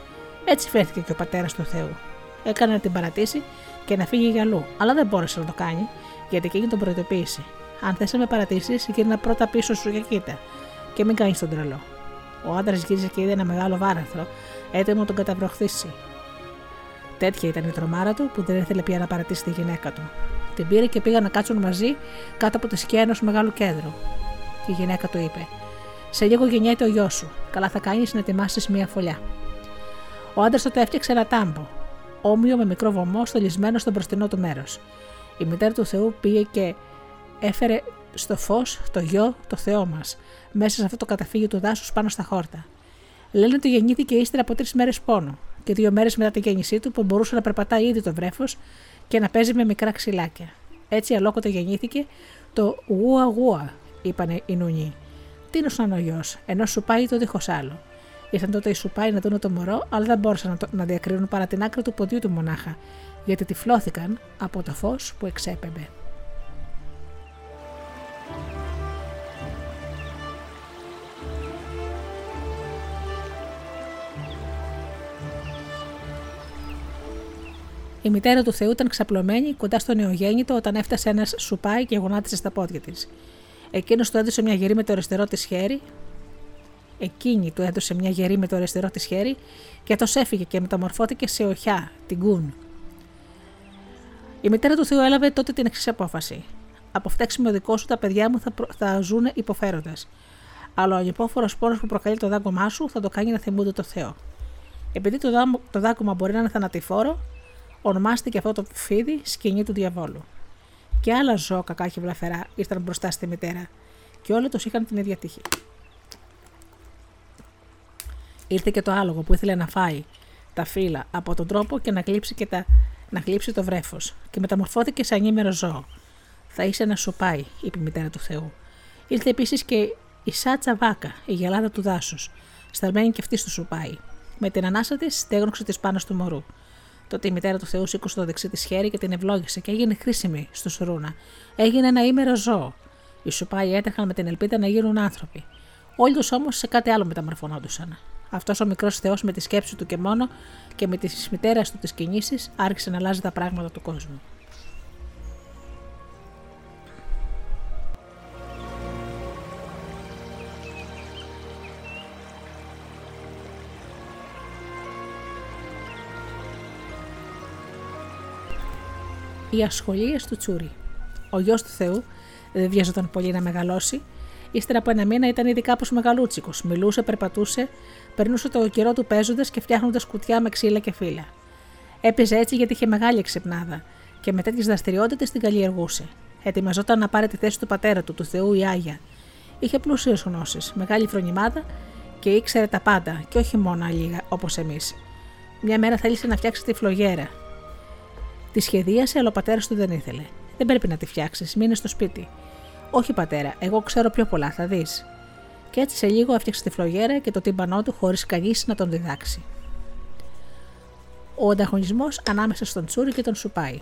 Έτσι φέρθηκε και ο πατέρας του Θεού. Έκανε να την παρατήσει και να φύγει για αλλού, αλλά δεν μπόρεσε να το κάνει, γιατί εκείνη τον προειδοποίησε. Αν θες να με παρατήσεις, γύρνα πρώτα πίσω σου και κοίτα, και μην κάνεις τον τρελό. Ο άντρας γύρισε και είδε ένα μεγάλο βάραθρο, έτοιμο να τον καταβροχθήσει. Τέτοια ήταν η τρομάρα του που δεν ήθελε πια να παρατήσει τη γυναίκα του. Την πήρε και πήγαν να κάτσουν μαζί κάτω από τη σκιά ενός μεγάλου κέντρου. Η γυναίκα του είπε: Σε λίγο γεννιέται ο γιος σου. Καλά θα κάνεις να ετοιμάσεις μία φωλιά. Ο άντρας τότε έφτιαξε ένα τάμπο, όμοιο με μικρό βωμό στολισμένο στο μπροστινό του μέρος. Η μητέρα του Θεού πήγε και έφερε στο φως το γιο, το Θεό μας, μέσα σε αυτό το καταφύγιο του δάσους πάνω στα χόρτα. Λένε ότι γεννήθηκε ύστερα από τρεις μέρες πόνο και δύο μέρες μετά τη γέννησή του που μπορούσε να περπατάει ήδη το βρέφος και να παίζει με μικρά ξυλάκια. Έτσι αλόκοτε γεννήθηκε το γουα γουα, είπαν οι νουνιοί. Τι είναι ο γιο, ενώ σου πάει το δίχως άλλο. Ήρθαν τότε οι σουπάοι να δουν το μωρό, αλλά δεν μπόρεσαν να, το, να διακρίνουν παρά την άκρη του ποδιού του μονάχα, γιατί τυφλώθηκαν από το φως που εξέπεμπε. Η μητέρα του Θεού ήταν ξαπλωμένη κοντά στο νεογέννητο όταν έφτασε ένας σουπάι και γονάτισε στα πόδια της. Εκείνος του έδωσε μια γερή με το αριστερό της χέρι. Εκείνη του έδωσε μια γερή με το αριστερό της χέρι και αυτό έφυγε και μεταμορφώθηκε σε οχιά, την κούν. Η μητέρα του Θεού έλαβε τότε την εξής απόφαση. Από φταίξιμο δικός σου τα παιδιά μου θα, προ... θα ζουν υποφέροντας. Αλλά ο ανυπόφορος πόνος που προκαλεί το δάγκωμά σου θα το κάνει να θυμούνται το Θεό. Επειδή το, δά... το δάγκωμα μπορεί να είναι θανατηφόρο, ονομάστηκε αυτό το φίδι σκηνή του διαβόλου. Και άλλα ζώα κακά και βλαφερά ήρθαν μπροστά στη μητέρα, και όλοι τους είχαν την ίδια τύχη. Ήρθε και το άλογο που ήθελε να φάει τα φύλλα από τον τρόπο και να κλείψει, και τα, να κλείψει το βρέφος, και μεταμορφώθηκε σε ανήμερο ζώο. Θα είσαι ένα σοπάι, είπε η μητέρα του Θεού. Ήρθε επίσης και η Σάτσα Βάκα, η γελάδα του δάσους, σταλμένη και αυτής στο σοπάι. Με την ανάσα τη στέγνωξε της πάνω του μωρού. Τότε η μητέρα του Θεού σήκωσε το δεξί της χέρι και την ευλόγησε και έγινε χρήσιμη στο Σουρούνα. Έγινε ένα ήμερο ζώο. Οι σουπάοι έτρεχαν με την ελπίδα να γίνουν άνθρωποι. Όλοι τους όμως σε κάτι άλλο μεταμορφωνόντουσαν. Αυτός ο μικρός Θεός με τη σκέψη του και μόνο και με τις μητέρα του τις κινήσεις άρχισε να αλλάζει τα πράγματα του κόσμου. οι ασχολίες του Τσούρι. Ο γιος του Θεού δεν βιαζόταν πολύ να μεγαλώσει. Ύστερα από ένα μήνα ήταν ήδη κάπως μεγαλούτσικος. Μιλούσε, περπατούσε, περνούσε το καιρό του παίζοντας και φτιάχνοντας κουτιά με ξύλα και φύλλα. Έπαιζε έτσι γιατί είχε μεγάλη εξυπνάδα και με τέτοιες δραστηριότητες την καλλιεργούσε. Ετοιμαζόταν να πάρει τη θέση του πατέρα του, του Θεού η Άγια. Είχε πλούσιες γνώσεις, μεγάλη φρονιμάδα και ήξερε τα πάντα και όχι μόνο λίγα όπως εμείς. Μια μέρα θέλησε να φτιάξει τη φλογέρα Τη σχεδίασε, αλλά ο πατέρας του δεν ήθελε. Δεν πρέπει να τη φτιάξεις, μείνε στο σπίτι. Όχι, πατέρα, εγώ ξέρω πιο πολλά, θα δεις. Και έτσι σε λίγο έφτιαξε τη φλογέρα και το τύμπανό του χωρίς κανείς να τον διδάξει. Ο ανταγωνισμός ανάμεσα στον Τσούρι και τον Σουπάι.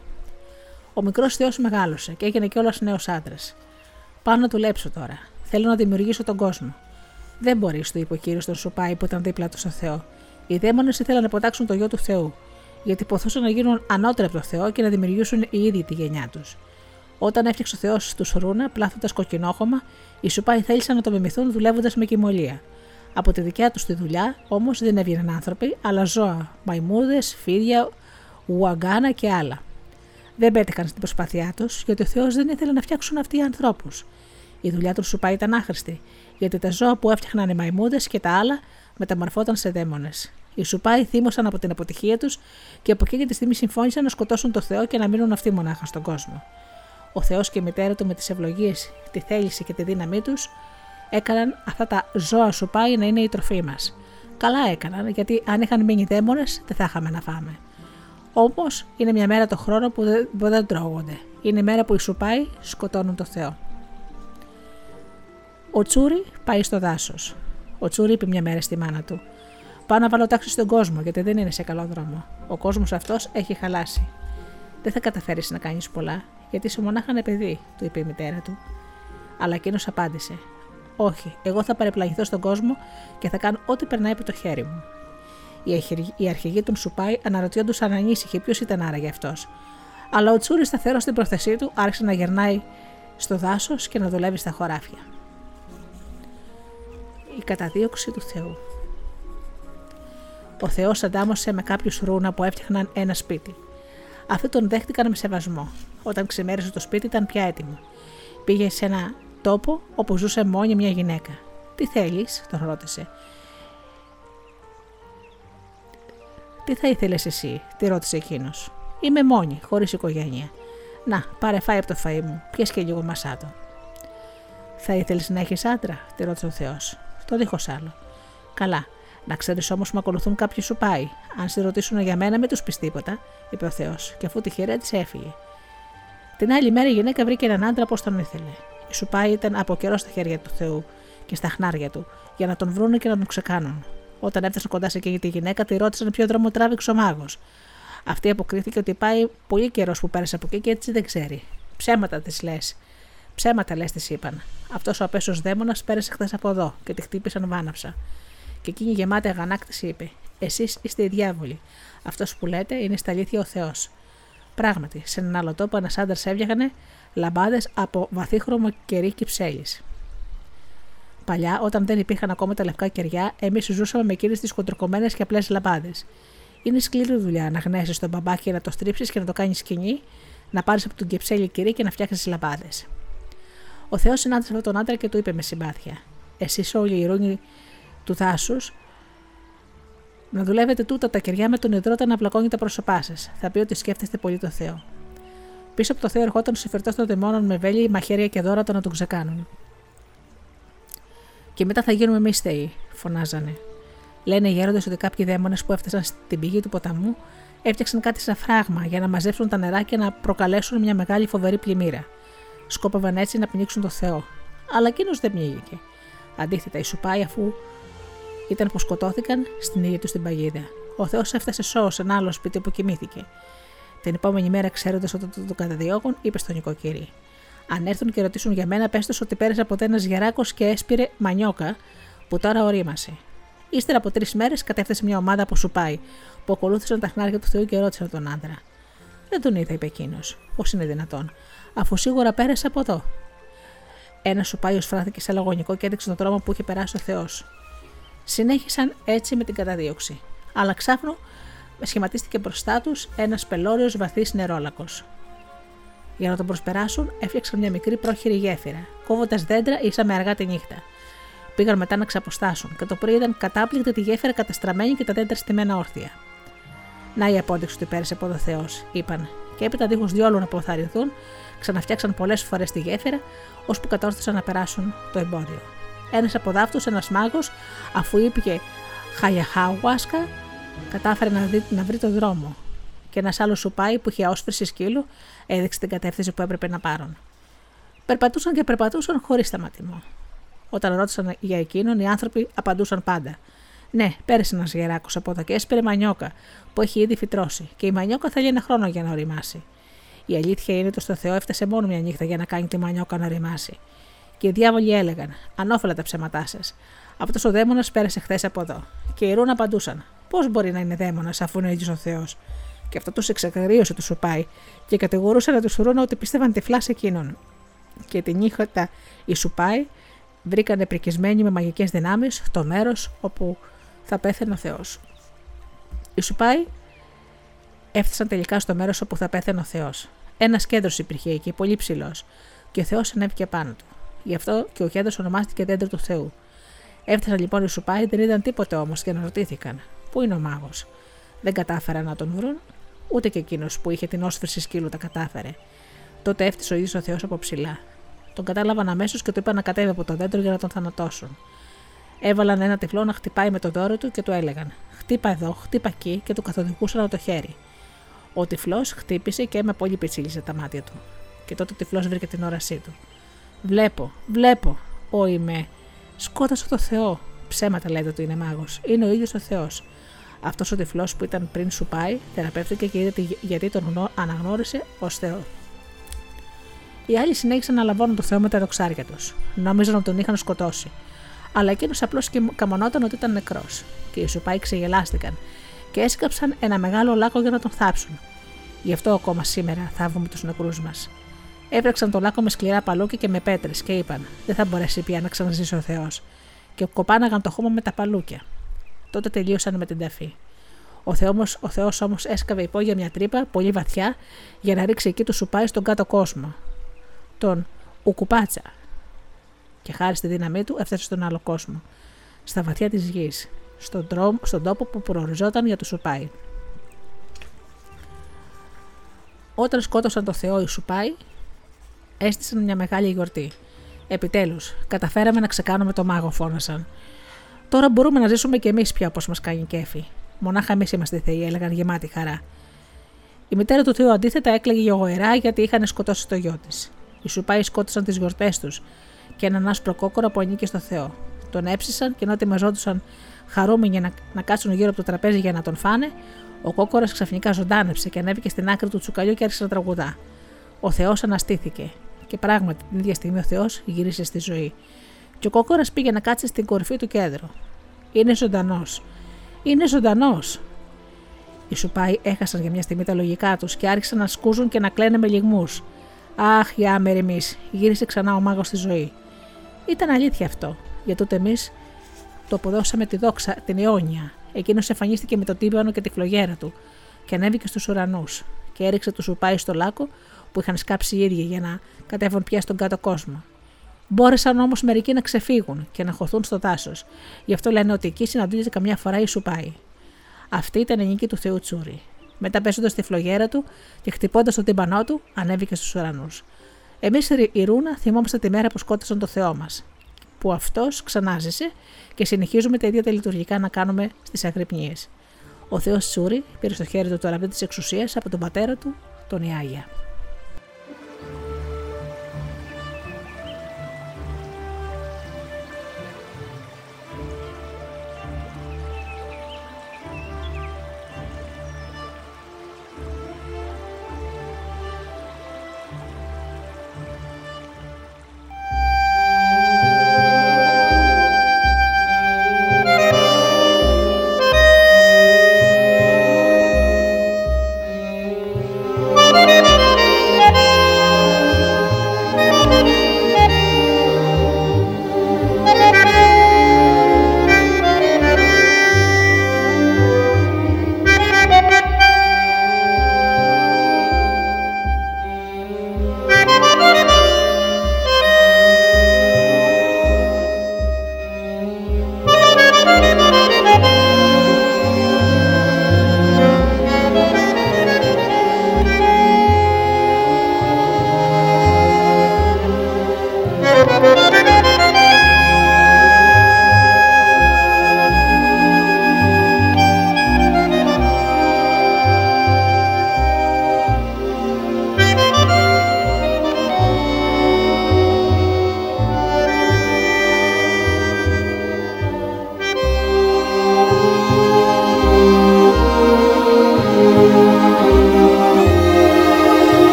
Ο μικρός Θεός μεγάλωσε και έγινε κιόλας νέος άντρας. Πάω να δουλέψω τώρα. Θέλω να δημιουργήσω τον κόσμο. Δεν μπορείς, του είπε ο κύριος τον Σουπάι που ήταν δίπλα του στο Θεό. Οι δαίμονες ήθελαν να ποτάξουν το γιο του Θεού γιατί ποθούσαν να γίνουν ανώτεροι από το Θεό και να δημιουργήσουν οι ίδιοι τη γενιά τους. Όταν έφτιαξε ο Θεός τους Ρούνα, πλάθοντας κοκκινόχωμα, οι Σουπάοι θέλησαν να το μιμηθούν δουλεύοντας με κοιμωλία. Από τη δικιά τους τη δουλειά όμως δεν έβγαιναν άνθρωποι, αλλά ζώα, μαϊμούδες, φίδια, ουαγκάνα και άλλα. Δεν πέτυχαν στην προσπάθειά τους, γιατί ο Θεός δεν ήθελε να φτιάξουν αυτοί οι ανθρώπους. Η δουλειά τους Σουπάη ήταν άχρηστη, γιατί τα ζώα που έφτιαχναν οι μαϊμούδες και τα άλλα μεταμορφώταν σε δαίμονες. Οι Σουπάοι θύμωσαν από την αποτυχία τους και από εκείνη τη στιγμή συμφώνησαν να σκοτώσουν το Θεό και να μείνουν αυτοί μονάχα στον κόσμο. Ο Θεός και η μητέρα του με τις ευλογίες, τη θέληση και τη δύναμή τους έκαναν αυτά τα ζώα Σουπάοι να είναι η τροφή μας. Καλά έκαναν, γιατί αν είχαν μείνει δαίμονες δεν θα είχαμε να φάμε. Όμως είναι μια μέρα το χρόνο που δεν, που δεν τρώγονται. Είναι η μέρα που οι Σουπάοι σκοτώνουν το Θεό. Ο Τσούρι πάει στο δάσος. Ο Τσούρι είπε μια μέρα στη μάνα του: Πάω να βάλω τάξη στον κόσμο, γιατί δεν είναι σε καλό δρόμο. Ο κόσμος αυτός έχει χαλάσει. Δεν θα καταφέρεις να κάνεις πολλά, γιατί είσαι μονάχα ένα παιδί, του είπε η μητέρα του. Αλλά εκείνος απάντησε: Όχι, εγώ θα παρεπλανηθώ στον κόσμο και θα κάνω ό,τι περνάει από το χέρι μου. Οι αρχηγοί του Σουπάι αναρωτιόντουσαν ανήσυχοι ποιος ήταν άραγε αυτός. Αλλά ο Τσούρις, σταθερός στην προθεσή του, άρχισε να γερνάει στο δάσος και να δουλεύει στα χωράφια. Η καταδίωξη του Θεού. Ο Θεός αντάμωσε με κάποιους ρούνα που έφτιαχναν ένα σπίτι. Αυτοί τον δέχτηκαν με σεβασμό. Όταν ξημέρισε το σπίτι, ήταν πια έτοιμο. Πήγε σε ένα τόπο όπου ζούσε μόνη μια γυναίκα. Τι θέλεις, τον ρώτησε. Τι θα ήθελες εσύ, τη ρώτησε εκείνος. Είμαι μόνη, χωρίς οικογένεια. Να, πάρε φάει από το φαΐ μου, πιες και λίγο μασάτο. Θα ήθελες να έχεις άντρα, τη ρώτησε ο Θεός. Το δίχως άλλο. Καλά, να ξέρεις όμως με ακολουθούν κάποιοι σου πάει. Αν σε ρωτήσουν για μένα, μην τους πεις τίποτα, είπε ο Θεός, και αφού τη χαιρέτησε, έφυγε. Την άλλη μέρα η γυναίκα βρήκε έναν άντρα πώ τον ήθελε. Η Σουπάη ήταν από καιρό στα χέρια του Θεού και στα χνάρια του, για να τον βρούνε και να τον ξεκάνουν. Όταν έφτασαν κοντά σε εκείνη τη γυναίκα, τη ρώτησαν ποιο δρόμο τράβηξε ο μάγος. Αυτή αποκρίθηκε ότι πάει πολύ καιρός που πέρασε από εκεί και έτσι δεν ξέρει. Ψέματα της λες. Ψέματα λες, της είπαν. Αυτός ο απέσιος δαίμονας πέρασε χθες από εδώ και τη χτύπησαν βάναψα. Και εκείνη γεμάτη αγανάκτηση είπε: Εσείς είστε οι διάβολοι. Αυτός που λέτε είναι στα αλήθεια ο Θεός. Πράγματι, σε έναν άλλο τόπο ένας άντρας έβγαινε λαμπάδες από βαθύχρωμο κερί κυψέλης. Παλιά, όταν δεν υπήρχαν ακόμα τα λευκά κεριά, εμείς ζούσαμε με εκείνες τις κοντροκομμένε και απλές λαμπάδες. Είναι σκληρή δουλειά να γνέσεις τον μπαμπάκι να το στρίψεις και να το κάνεις σκηνή, να πάρεις από τον κεψέλη κερί και να φτιάξεις λαμπάδες. Ο Θεός συνάντησε αυτόν τον άντρα και του είπε με συμπάθεια: Εσείς όλοι οι ρούνοι του δάσου, να δουλεύετε τούτα τα κεριά με τον υδρότα να βλακώνει τα πρόσωπά σας. Θα πει ότι σκέφτεστε πολύ το Θεό. Πίσω από το Θεό ερχόταν ο συμφερτό των δαιμόνων με βέλη, μαχαίρια και δώρα να τον ξεκάνουν. Και μετά θα γίνουμε εμείς θεοί, φωνάζανε. Λένε οι γέροντες ότι κάποιοι δαίμονες που έφτασαν στην πηγή του ποταμού έφτιαξαν κάτι σαν φράγμα για να μαζέψουν τα νερά και να προκαλέσουν μια μεγάλη φοβερή πλημμύρα. Σκόπευαν έτσι να πνίξουν το Θεό. Αλλά εκείνος δεν πνίγηκε. Αντίθετα, οι Σουπάοι, αφού ήταν που σκοτώθηκαν στην ίδια τους την παγίδα. Ο Θεός έφτασε σώος σε ένα άλλο σπίτι που κοιμήθηκε. Την επόμενη μέρα, ξέροντας ότι το, το καταδιώκουν, είπε στον νοικοκύρη: Αν έρθουν και ρωτήσουν για μένα, πέστε ότι πέρασε από ένα γεράκος και έσπηρε μανιόκα που τώρα ορίμασε. Ύστερα από τρεις μέρες κατέφτασε μια ομάδα που σου πάει, που ακολούθησαν τα χνάρια του Θεού και ρώτησαν τον άντρα. Δεν τον είδα, είπε εκείνος. Πώς είναι δυνατόν, αφού σίγουρα πέρασε από εδώ. Ένα σου πάει ως φράθηκες σε λαγωνικό και έδειξε τον δρόμο που είχε περάσει ο Θεός. Συνέχισαν έτσι με την καταδίωξη. Αλλά ξάφνου σχηματίστηκε μπροστά τους ένας πελώριος βαθύς νερόλακος. Για να τον προσπεράσουν, έφτιαξαν μια μικρή πρόχειρη γέφυρα, κόβοντας δέντρα ίσα με αργά τη νύχτα. Πήγαν μετά να ξαποστάσουν και το πρωί είδαν κατάπληκτα τη γέφυρα καταστραμμένη και τα δέντρα στημένα όρθια. Να η απόδειξη ότι πέρασε από το Θεός, είπαν, και έπειτα δίχως διόλου να αποθαρρυνθούν, ξαναφτιάξαν πολλές φορές τη γέφυρα, ώσπου κατόρθωσαν να περάσουν το εμπόδιο. Ένας από δάφτου, ένας μάγος, αφού είπε Χαϊαχάουάσκα, κατάφερε να, δει, να βρει το δρόμο. Και ένας άλλος σουπάι που είχε όσφρηση σκύλου έδειξε την κατεύθυνση που έπρεπε να πάρουν. Περπατούσαν και περπατούσαν χωρίς σταματημό. Όταν ρώτησαν για εκείνον, οι άνθρωποι απαντούσαν πάντα. Ναι, πέρασε ένας γεράκος από εδώ και έσπερε μανιόκα που έχει ήδη φυτρώσει, και η μανιόκα θέλει ένα χρόνο για να οριμάσει. Η αλήθεια είναι ότι στο Θεό έφτασε μόνο μια νύχτα για να κάνει τη μανιόκα να οριμάσει. Και οι διάβολοι έλεγαν: Ανώφελα τα ψέματά σας. Αυτό ο δαίμονας πέρασε χθες από εδώ. Και οι Ρούν απαντούσαν: Πώς μπορεί να είναι δαίμονας αφού είναι ο ίδιος ο Θεός; Και αυτό τους εξακρίωσε τους Σουπάι και κατηγορούσαν τους Ρούνα ότι πίστευαν τυφλά σε εκείνον. Και τη νύχτα οι Σουπάι βρήκαν πρικισμένοι με μαγικές δυνάμεις το μέρος όπου θα πέθαινε ο Θεός. Οι Σουπάι έφτασαν τελικά στο μέρος όπου θα πέθαινε ο Θεός. Ένας κέντρος υπήρχε εκεί, πολύ ψηλός, και ο Θεός ανέβηκε πάνω του. Γι' αυτό και ο κέντρο ονομάστηκε δέντρο του Θεού. Έφτασαν λοιπόν οι Σουπάι, δεν είδαν τίποτε όμως και αναρωτήθηκαν: Πού είναι ο μάγος; Δεν κατάφεραν να τον βρουν, ούτε και εκείνος που είχε την όσφρηση σκύλου τα κατάφερε. Τότε έφτασε ο ίδιος ο Θεός από ψηλά. Τον κατάλαβαν αμέσως και του είπαν να κατέβει από το δέντρο για να τον θανατώσουν. Έβαλαν ένα τυφλό να χτυπάει με το δώρο του και του έλεγαν: Χτύπα εδώ, χτύπα εκεί και του καθοδηγούσαν από το χέρι. Ο τυφλός χτύπησε και με πολύ πιτσίλησε τα μάτια του. Και τότε ο τυφλός βρήκε την όρασή του. Βλέπω, βλέπω, ο είμαι. Σκότασα το Θεό. Ψέματα λέτε ότι είναι μάγος. Είναι ο ίδιος ο Θεός. Αυτός ο τυφλός που ήταν πριν σου πάει, θεραπεύτηκε και είδε γιατί τον αναγνώρισε ως Θεό. Οι άλλοι συνέχισαν να λαμβάνουν το Θεό με τα δοξάρια τους. Νόμιζαν ότι τον είχαν σκοτώσει. αλλά εκείνος απλώς καμονόταν ότι ήταν νεκρός. Και οι σουπάοι ξεγελάστηκαν και έσκαψαν ένα μεγάλο λάκκο για να τον θάψουν. Γι' αυτό ακόμα σήμερα θαύουμε τους νεκρούς μας. Έβρεξαν το λάκκο με σκληρά παλούκια και με πέτρες και είπαν: Δεν θα μπορέσει πια να ξαναζήσει ο Θεός. Και κοπάναγαν το χώμα με τα παλούκια. Τότε τελείωσαν με την ταφή. Ο Θεός, ο Θεός όμως έσκαβε υπόγεια μια τρύπα πολύ βαθιά για να ρίξει εκεί το σουπάι στον κάτω κόσμο. Τον Ουκουπάτσα. Και χάρη στη δύναμή του έφτασε στον άλλο κόσμο. Στα βαθιά της γης. Στον, στον τόπο που προοριζόταν για το σουπάι. Όταν σκότωσαν το Θεό οι σουπάι, έστησαν μια μεγάλη γιορτή. Επιτέλους, καταφέραμε να ξεκάνουμε το μάγο, φώνασαν. Τώρα μπορούμε να ζήσουμε κι εμείς πια όπως μας κάνει κέφι. Μονάχα εμείς είμαστε θεοί, έλεγαν γεμάτη χαρά. Η μητέρα του Θεού αντίθετα έκλαιγε γογοερά γιατί είχαν σκοτώσει το γιο της. Οι Σουπάοι σκότωσαν τις γιορτές τους και έναν άσπρο κόκορα που ανήκε στο Θεό. Τον έψησαν και ενώ ετοιμαζόντουσαν χαρούμενοι να, να κάτσουν γύρω από το τραπέζι για να τον φάνε, ο κόκορας ξαφνικά ζωντάνεψε και ανέβηκε στην άκρη του τσουκαλιού και άρχισε να τραγουδά. Ο Θεός αναστήθηκε. Και πράγματι την ίδια στιγμή ο Θεός γύρισε στη ζωή. Και ο κόκορας πήγε να κάτσει στην κορυφή του κέντρου. Είναι ζωντανός. Είναι ζωντανός. Οι σουπάοι έχασαν για μια στιγμή τα λογικά τους και άρχισαν να σκούζουν και να κλαίνε με λιγμούς. Αχ, για άμεροι εμείς, γύρισε ξανά ο μάγος στη ζωή. Ήταν αλήθεια αυτό, γιατί τότε εμείς το αποδώσαμε τη δόξα, την αιώνια. Εκείνος εμφανίστηκε με το τύπανο και τη φλογέρα του και ανέβηκε στους ουρανούς και έριξε τους σουπάι στο λάκκο που είχαν σκάψει οι ίδιοι για να κατέβουν πια στον κάτω κόσμο. Μπόρεσαν όμως μερικοί να ξεφύγουν και να χωθούν στο δάσο. Γι' αυτό λένε ότι εκεί συναντούνται καμιά φορά η Σουπάη. Αυτή ήταν η νίκη του Θεού Τσούρι. Μετά πέσοντα στη φλογέρα του και χτυπώντας το τύμπανό του, ανέβηκε στους ουρανούς. Εμείς η Ρούνα θυμόμαστε τη μέρα που σκότωσαν το Θεό μας, που αυτός ξανάζησε και συνεχίζουμε τα ίδια τα λειτουργικά να κάνουμε στις αγρυπνίες. Ο Θεός Τσούρι πήρε στο χέρι του το ραβδί της εξουσίας από τον πατέρα του, τον Ιάγια.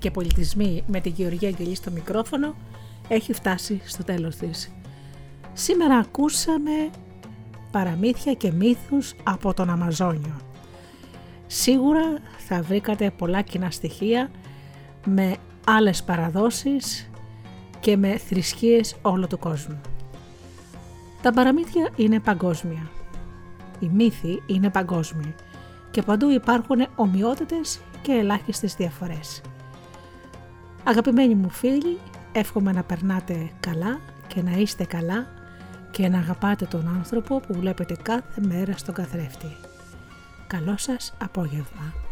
Και Πολιτισμοί με την Γεωργία Αγγελή στο μικρόφωνο έχει φτάσει στο τέλος της. Σήμερα ακούσαμε παραμύθια και μύθους από τον Αμαζόνιο. Σίγουρα θα βρήκατε πολλά κοινά στοιχεία με άλλες παραδόσεις και με θρησκείες όλο του κόσμου. Τα παραμύθια είναι παγκόσμια. Οι μύθοι είναι παγκόσμιοι και παντού υπάρχουν ομοιότητες και ελάχιστες διαφορές. Αγαπημένοι μου φίλοι, εύχομαι να περνάτε καλά και να είστε καλά και να αγαπάτε τον άνθρωπο που βλέπετε κάθε μέρα στον καθρέφτη. Καλό σας απόγευμα.